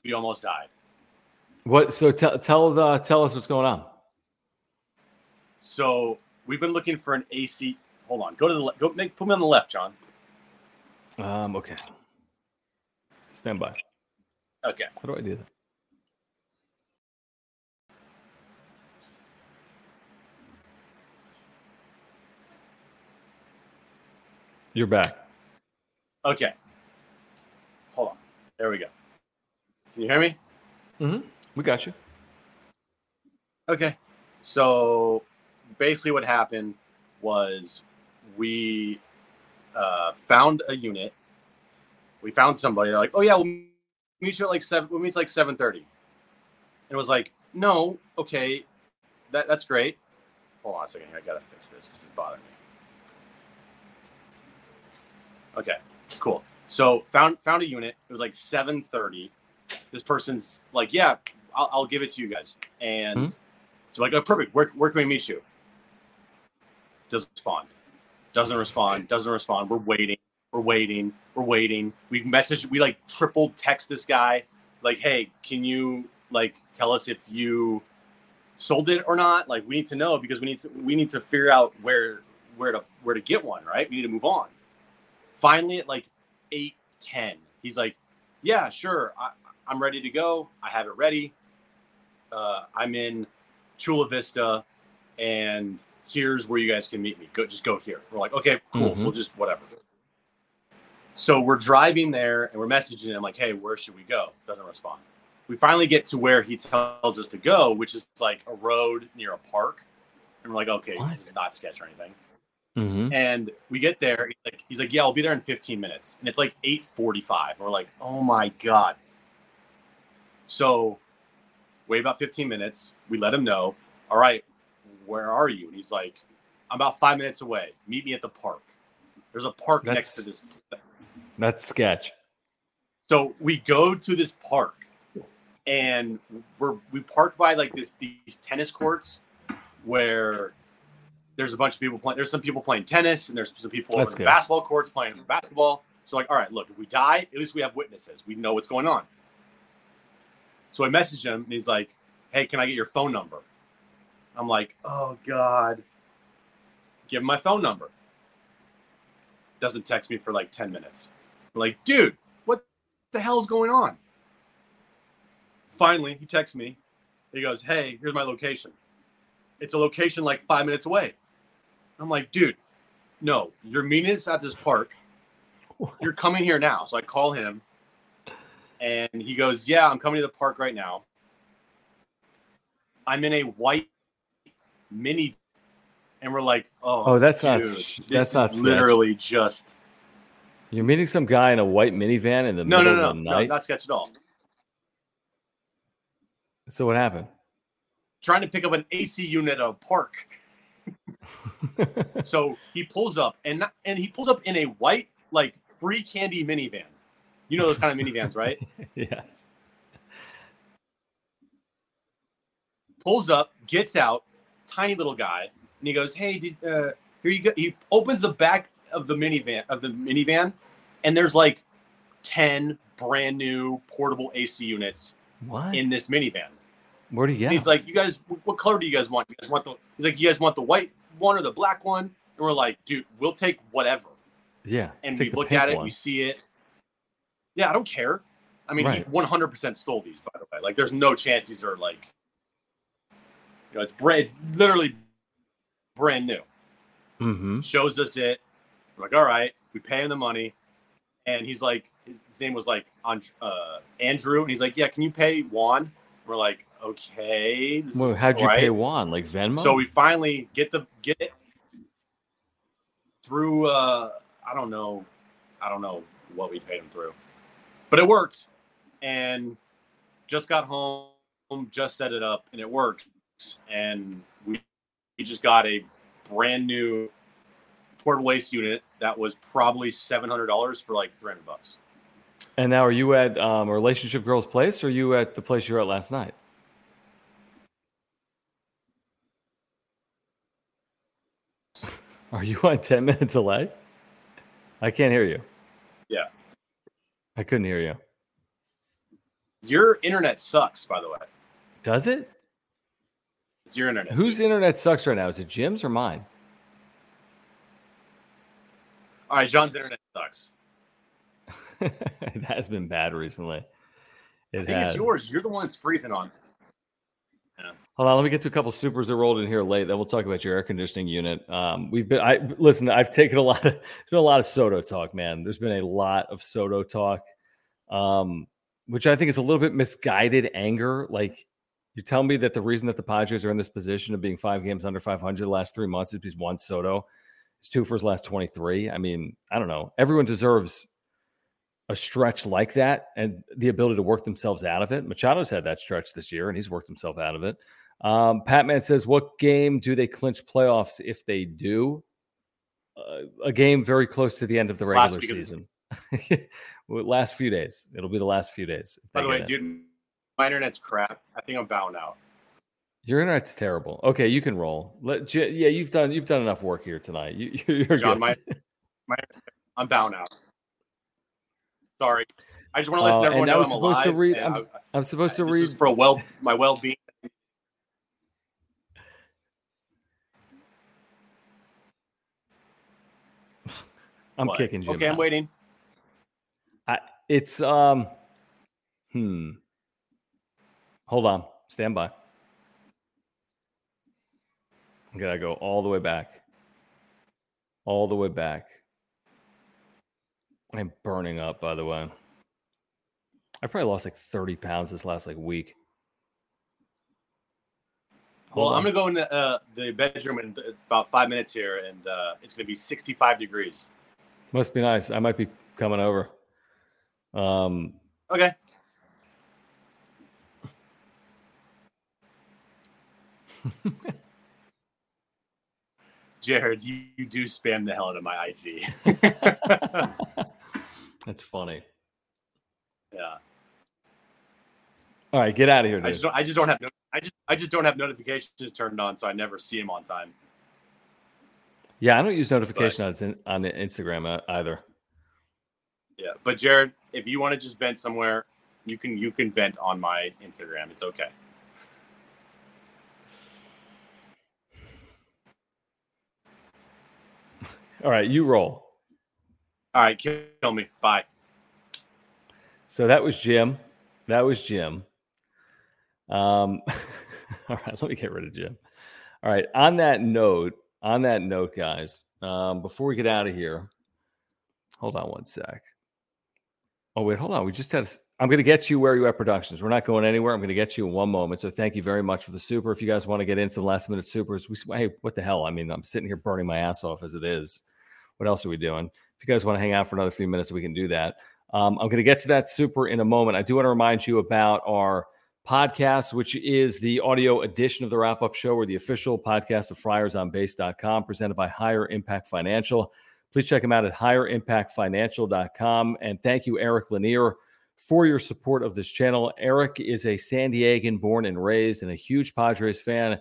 S3: We almost died.
S1: What so tell tell the tell us what's going on.
S3: So we've been looking for an AC. Hold on. Go to the le- go make put me on the left, John.
S1: Um okay. Stand by.
S3: Okay.
S1: How do I do that? You're back.
S3: Okay. Hold on. There we go. Can you hear me?
S1: Mm-hmm. We got you.
S3: Okay. So basically, what happened was we uh, found a unit. We found somebody. They're like, "Oh yeah, we'll meet you at like seven. We'll meet like seven thirty. It was like, "No, okay, that that's great." Hold on a second. Here. I gotta fix this because it's bothering me. Okay, cool. So found found a unit. It was like seven thirty. This person's like, "Yeah, I'll, I'll give it to you guys." And
S1: Mhm.
S3: so like, "Oh, perfect. Where where can we meet you?" Doesn't respond. Doesn't respond. Doesn't respond. We're waiting. We're waiting. We're waiting. We message. We like triple text this guy. Like, hey, can you like tell us if you sold it or not? Like, we need to know because we need to we need to figure out where where to where to get one. Right. We need to move on. Finally, at like eight ten, he's like, "Yeah, sure. I, I'm ready to go. I have it ready. Uh, I'm in Chula Vista, and here's where you guys can meet me. Go, just go here. We're like, okay, cool.
S1: Mhm.
S3: We'll just whatever. So we're driving there and we're messaging him like, hey, where should we go? Doesn't respond. We finally get to where he tells us to go, which is like a road near a park. And we're like, okay,
S1: What?
S3: this is not sketch or anything.
S1: Mm-hmm.
S3: And we get there. He's like, he's like, yeah, I'll be there in 15 minutes. And it's like 8:45. We're like, oh my god. So, wait about 15 minutes. We let him know. All right, where are you? And he's like, I'm about five minutes away. Meet me at the park. There's a park next to this.
S1: That's sketch.
S3: So we go to this park, and we're we park by like this these tennis courts where there's a bunch of people playing. There's some people playing tennis, and there's some people over the basketball courts playing basketball. So like, all right, look, if we die, at least we have witnesses. We know what's going on. So I messaged him, and he's like, "Hey, can I get your phone number?" I'm like, "Oh God." Give him my phone number. Doesn't text me for like 10 minutes. Like, dude, what the hell's going on? Finally, he texts me. He goes, Hey, here's my location. It's a location like five minutes away. I'm like, dude, no, you're meeting us at this park. You're coming here now. So I call him and he goes, Yeah, I'm coming to the park right now. I'm in a white mini and we're like, oh,
S1: Oh, that's not-
S3: dude,
S1: that's not
S3: is
S1: sketch.
S3: literally just
S1: You're meeting some guy in a white minivan in the
S3: no,
S1: middle
S3: no, no,
S1: of the night.
S3: no, not sketch at all.
S1: so what happened?
S3: Trying to pick up an AC unit at a park. So he pulls up and not, and he pulls up in a white like free candy minivan. You know those kind of minivans, right?
S1: yes.
S3: Pulls up, gets out, tiny little guy, and he goes, "Hey, did uh, here you go." He opens the back of the minivan of the minivan, and there's like ten brand new portable AC units
S1: What?
S3: in this minivan.
S1: Where do you get?
S3: he's like, "You guys, what color do you guys want? You guys want the?" He's like, "You guys want the white one or the black one?" And we're like, "Dude, we'll take whatever."
S1: yeah.
S3: And we look at it,
S1: one.
S3: we see it. Yeah, I don't care. I mean, he 100% stole these, by the way. Like, there's no chance these are like, you know, it's brand, it's literally brand new.
S1: Mm-hmm.
S3: Shows us it. We're like, all right, we pay him the money, and he's like, his, his name was like uh, Andrew, and he's like, yeah, can you pay Juan? We're like, okay.
S1: Well, how'd you
S3: all
S1: pay. Juan? Like Venmo?
S3: So we finally get the get it through. uh I don't know, I don't know what we paid him through, but it worked. And just got home, just set it up, and it worked. And we we just got a brand new portable waste unit that was probably seven hundred dollars for like three hundred bucks.
S1: and now are you at um, a relationship girl's place or are you at the place you were at last night? Are you on 10 minutes delay? I can't hear you.
S3: Yeah.
S1: I couldn't hear you.
S3: Your internet sucks, by the way.
S1: Does it?
S3: It's your internet.
S1: Whose internet sucks right now? Is it Jim's or mine?
S3: All right, John's internet sucks.
S1: it has been bad recently. It
S3: I think
S1: has.
S3: it's yours. You're the one that's freezing on.
S1: Hold on, let me get to a couple supers that rolled in here late. Then we'll talk about your air conditioning unit. Um, we've been, I listen. I've taken a lot of. There's been a lot of Soto talk, man. There's been a lot of Soto talk, um, which I think is a little bit misguided anger. Like you tell me that the reason that the Padres are in this position of being five games under 500 the last three months is because Juan Soto is two for his last 23. I mean, I don't know. Everyone deserves a stretch like that and the ability to work themselves out of it. Machado's had that stretch this year, and he's worked himself out of it. Um, Patman says, "What game do they clinch playoffs if they do? Uh, a game very close to the end of the regular
S3: the
S1: season. Last few days. It'll be the last few days.
S3: By the way, dude, my internet's crap. I think I'm bowing out.
S1: Your internet's terrible. Okay, you can roll. Let yeah, you've done you've done enough work here tonight. You, you're
S3: John,
S1: good.
S3: my, my I'm bowing out. Sorry. I just want to let
S1: Uh,
S3: everyone know I'm
S1: supposed to read. I'm,
S3: I-
S1: I'm supposed to
S3: this
S1: read.
S3: is for a well my well being.
S1: I'm kicking Jim.
S3: Okay, I'm waiting.
S1: I, it's um, hmm. Hold on, stand by. I gotta go all the way back. All the way back. I'm burning up, by the way. I probably lost like 30 pounds this last like week.
S3: Well,
S1: Hold
S3: I'm gonna go in the, uh, the bedroom in about five minutes here, and uh, it's gonna be 65 degrees.
S1: Must be nice. I might be coming over. Um,
S3: Okay. Jared, you, you do spam the hell out of my IG.
S1: That's funny.
S3: Yeah.
S1: All right, get out of here,
S3: I just don't, I just don't have I just I just don't have notifications turned on, so I never see them on time.
S1: Yeah, I don't use notifications on, on Instagram uh, either.
S3: Yeah, but Jared, if you want to just vent somewhere, you can you can vent on my Instagram. It's okay.
S1: All right, you roll.
S3: All right, kill, kill me. Bye.
S1: So that was Jim. That was Jim. Um, all right, let me get rid of Jim. All right. On that note, on that note, guys, um, before we get out of here, hold on one sec. Oh wait, hold on. We just had. i am going to get you where you at productions. We're not going anywhere. I'm going to get you in one moment. So thank you very much for the super. If you guys want to get in some last minute supers, we hey, what the hell? I mean, I'm sitting here burning my ass off as it is. What else are we doing? If you guys want to hang out for another few minutes, we can do that. Um, I'm going to get to that super in a moment. I do want to remind you about our podcast, which is the audio edition of the wrap up show or the official podcast of friarsonbase.com presented by Higher Impact Financial. Please check them out at higherimpactfinancial.com. And thank you, Eric Lanier, for your support of this channel. Eric is a San Diegan born and raised and a huge Padres fan.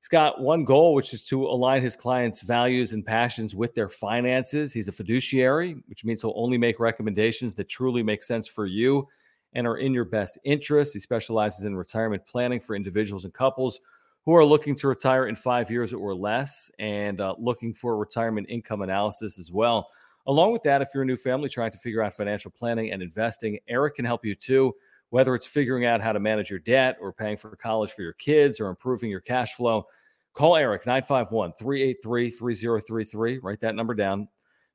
S1: He's got one goal, which is to align his clients' values and passions with their finances. He's a fiduciary, which means he'll only make recommendations that truly make sense for you and are in your best interest. He specializes in retirement planning for individuals and couples who are looking to retire in five years or less and uh, looking for retirement income analysis as well. Along with that, if you're a new family trying to figure out financial planning and investing, Eric can help you too. Whether it's figuring out how to manage your debt or paying for college for your kids or improving your cash flow, call Eric 951 383 3033. Write that number down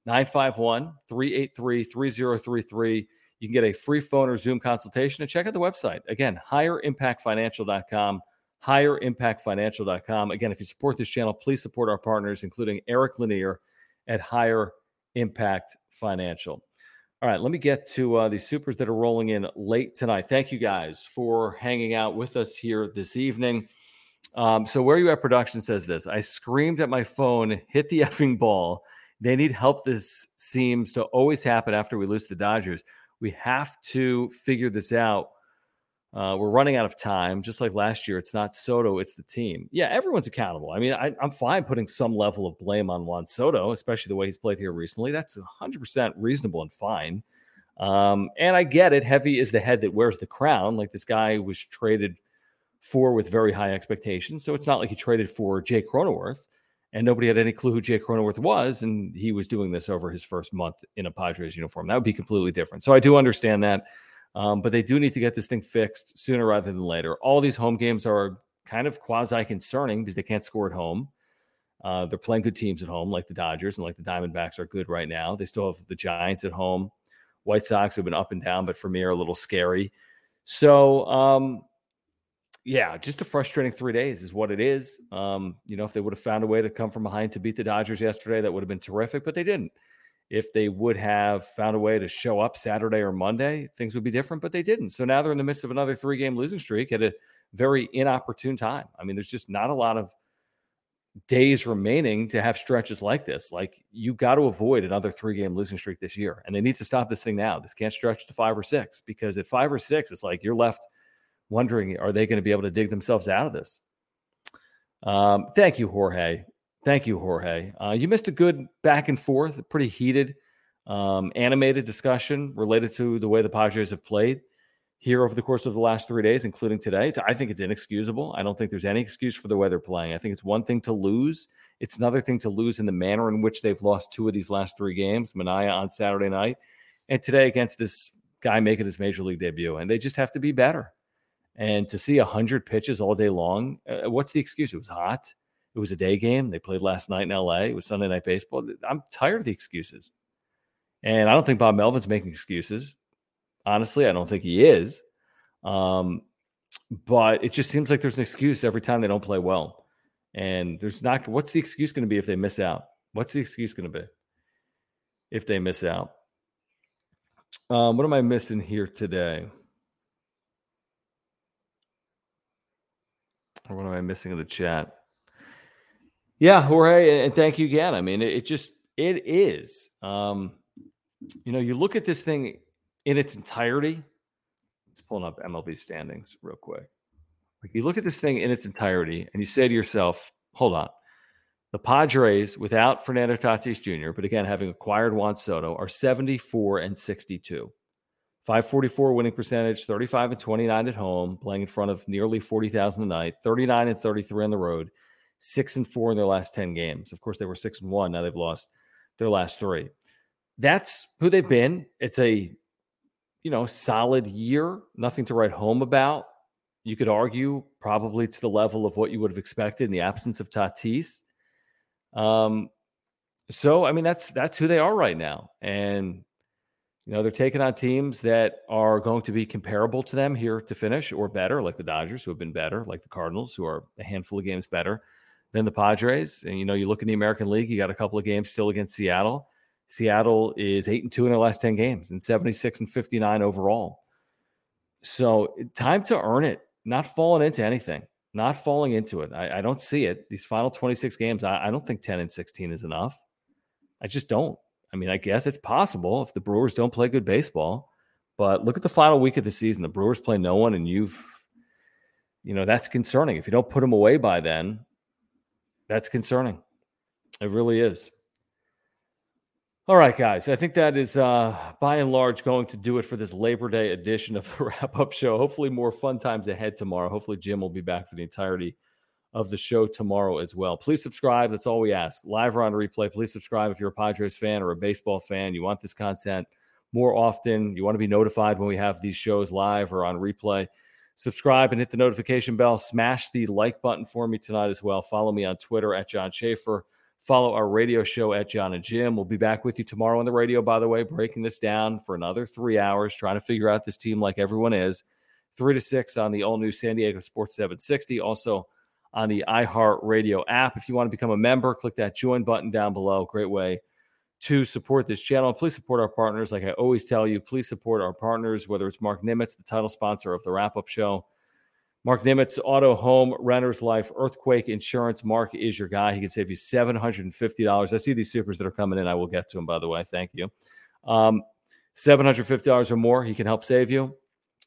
S1: 951 383 3033 you can get a free phone or Zoom consultation and check out the website. Again, higherimpactfinancial.com, higherimpactfinancial.com. Again, if you support this channel, please support our partners, including Eric Lanier at Higher Impact Financial. All right, let me get to uh, these supers that are rolling in late tonight. Thank you guys for hanging out with us here this evening. Um, so, where you at production says this I screamed at my phone, hit the effing ball. They need help. This seems to always happen after we lose the Dodgers. We have to figure this out. Uh, we're running out of time, just like last year. It's not Soto, it's the team. Yeah, everyone's accountable. I mean, I, am fine putting some level of blame on Juan Soto, especially the way he's played here recently. That's 100% reasonable and fine. Um, and I get it. Heavy is the head that wears the crown. Like this guy was traded for with very high expectations. So it's not like he traded for Jay Cronenworth and nobody had any clue who Jay Cronenworth was, and he was doing this over his first month in a Padres uniform. That would be completely different. So I do understand that, um, but they do need to get this thing fixed sooner rather than later. All these home games are kind of quasi concerning because they can't score at home. Uh, they're playing good teams at home, like the Dodgers and like the Diamondbacks are good right now. They still have the Giants at home. White Sox have been up and down, but for me are a little scary. So um, yeah, just a frustrating three days is what it is. Um, you know, if they would have found a way to come from behind to beat the Dodgers yesterday, that would have been terrific, but they didn't. If they would have found a way to show up Saturday or Monday, things would be different, but they didn't. So now they're in the midst of another three game losing streak at a very inopportune time. I mean, there's just not a lot of days remaining to have stretches like this. Like you got to avoid another three game losing streak this year. And they need to stop this thing now. This can't stretch to five or six because at five or six, it's like you're left wondering are they going to be able to dig themselves out of this? Um, thank you, Jorge. Thank you, Jorge. Uh, you missed a good back and forth, a pretty heated, um, animated discussion related to the way the Padres have played here over the course of the last three days, including today. I think it's inexcusable. I don't think there's any excuse for the way they're playing. I think it's one thing to lose. It's another thing to lose in the manner in which they've lost two of these last three games, Manaea on Saturday night, and today against this guy making his major league debut. And they just have to be better. And to see 100 pitches all day long, uh, what's the excuse? It was hot. It was a day game. They played last night in LA. It was Sunday night baseball. I'm tired of the excuses. And I don't think Bob Melvin's making excuses. Honestly, I don't think he is. Um, but it just seems like there's an excuse every time they don't play well. And there's not, what's the excuse going to be if they miss out? What's the excuse going to be if they miss out? Um, what am I missing here today? Or what am I missing in the chat? Yeah, Jorge, and thank you again. I mean, it, it just it is. Um, you know, you look at this thing in its entirety, It's pulling up MLB standings real quick. Like you look at this thing in its entirety and you say to yourself, hold on. The Padres, without Fernando Tatis Jr., but again, having acquired Juan Soto, are 74 and 62. 544 winning percentage, 35 and 29 at home, playing in front of nearly 40,000 a night, 39 and 33 on the road, six and four in their last 10 games. Of course, they were six and one. Now they've lost their last three. That's who they've been. It's a, you know, solid year, nothing to write home about. You could argue probably to the level of what you would have expected in the absence of Tatis. Um, so I mean that's that's who they are right now, and you know, they're taking on teams that are going to be comparable to them here to finish or better, like the Dodgers, who have been better, like the Cardinals, who are a handful of games better than the Padres. And, you know, you look in the American League, you got a couple of games still against Seattle. Seattle is eight and two in their last 10 games and 76 and 59 overall. So, time to earn it, not falling into anything, not falling into it. I, I don't see it. These final 26 games, I, I don't think 10 and 16 is enough. I just don't. I mean, I guess it's possible if the Brewers don't play good baseball. But look at the final week of the season. The Brewers play no one, and you've, you know, that's concerning. If you don't put them away by then, that's concerning. It really is. All right, guys. I think that is uh, by and large going to do it for this Labor Day edition of the wrap up show. Hopefully, more fun times ahead tomorrow. Hopefully, Jim will be back for the entirety of the show tomorrow as well. Please subscribe. That's all we ask. Live or on replay, please subscribe if you're a Padres fan or a baseball fan. You want this content more often. You want to be notified when we have these shows live or on replay. Subscribe and hit the notification bell. Smash the like button for me tonight as well. Follow me on Twitter at John Schaefer. Follow our radio show at John and Jim. We'll be back with you tomorrow on the radio, by the way, breaking this down for another three hours, trying to figure out this team like everyone is. Three to six on the all new San Diego Sports 760. Also, on the iHeartRadio app. If you want to become a member, click that join button down below. Great way to support this channel. Please support our partners. Like I always tell you, please support our partners, whether it's Mark Nimitz, the title sponsor of the wrap up show. Mark Nimitz, Auto, Home, Renters Life, Earthquake Insurance. Mark is your guy. He can save you $750. I see these supers that are coming in. I will get to them, by the way. Thank you. Um, $750 or more, he can help save you.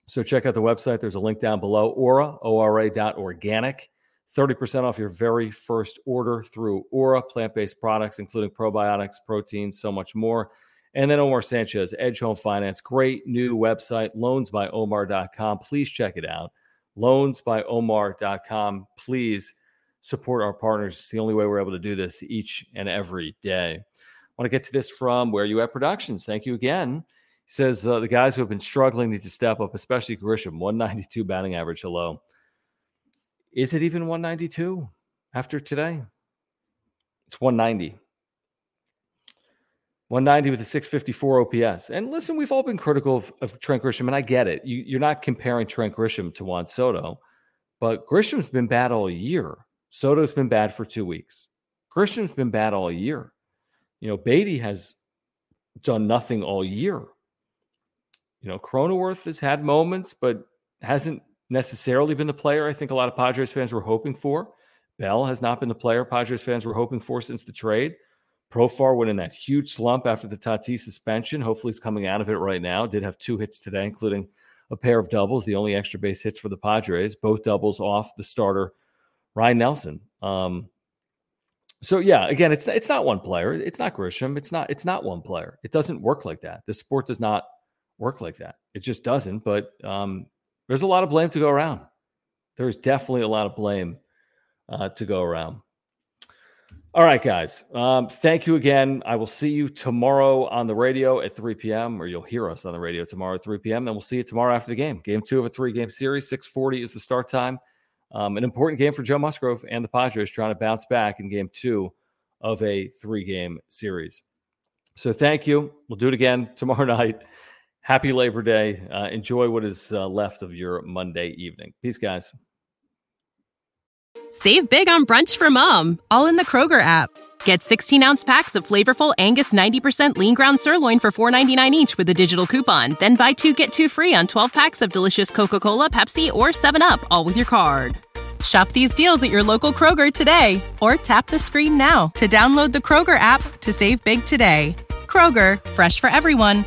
S1: So check out the website. There's a link down below, Ora, O-R-A dot organic. 30% off your very first order through Ora plant based products, including probiotics, proteins, so much more. And then Omar Sanchez, Edge Home Finance, great new website, loansbyomar.com. Please check it out. Loansbyomar.com. Please support our partners. It's the only way we're able to do this each and every day. I want to get to this from Where You At Productions. Thank you again. He says uh, the guys who have been struggling need to step up, especially Grisham, 192 batting average. Hello. Is it even 192 after today? It's 190. 190 with a 654 OPS. And listen, we've all been critical of, of Trent Grisham, and I get it. You, are not comparing Trent Grisham to Juan Soto, but Grisham's been bad all year. Soto's been bad for two weeks. Grisham's been bad all year. You know, Beaty has done nothing all year. You know, Cronenworth has had moments, but hasn't necessarily been the player I think a lot of Padres fans were hoping for. Bell has not been the player Padres fans were hoping for since the trade. Profar went in that huge slump after the Tatis suspension. Hopefully, he's coming out of it right now. Did have two hits today, including a pair of doubles, the only extra base hits for the Padres, both doubles off the starter, Ryne Nelson. Um, so yeah, again, it's it's not one player. It's not Grisham. It's not it's not one player. It doesn't work like that. The sport does not work like that. It just doesn't. But um, there's a lot of blame to go around. There's definitely a lot of blame uh, to go around. All right, guys. Um, thank you again. I will see you tomorrow on the radio at 3 p.m., or you'll hear us on the radio tomorrow at 3 p.m. Then we'll see you tomorrow after the game. Game two of a three-game series. 6:40 is the start time. Um, an important game for Joe Musgrove and the Padres trying to bounce back in game two of a three-game series. So thank you. We'll do it again tomorrow night. Happy Labor Day. Uh, enjoy what is uh, left of your Monday evening. Peace, guys.
S2: Save big on brunch for mom, all in the Kroger app. Get 16 ounce packs of flavorful Angus 90% lean ground sirloin for $4.99 each with a digital coupon. Then buy two get two free on 12 packs of delicious Coca Cola, Pepsi, or 7UP, all with your card. Shop these deals at your local Kroger today or tap the screen now to download the Kroger app to save big today. Kroger, fresh for everyone.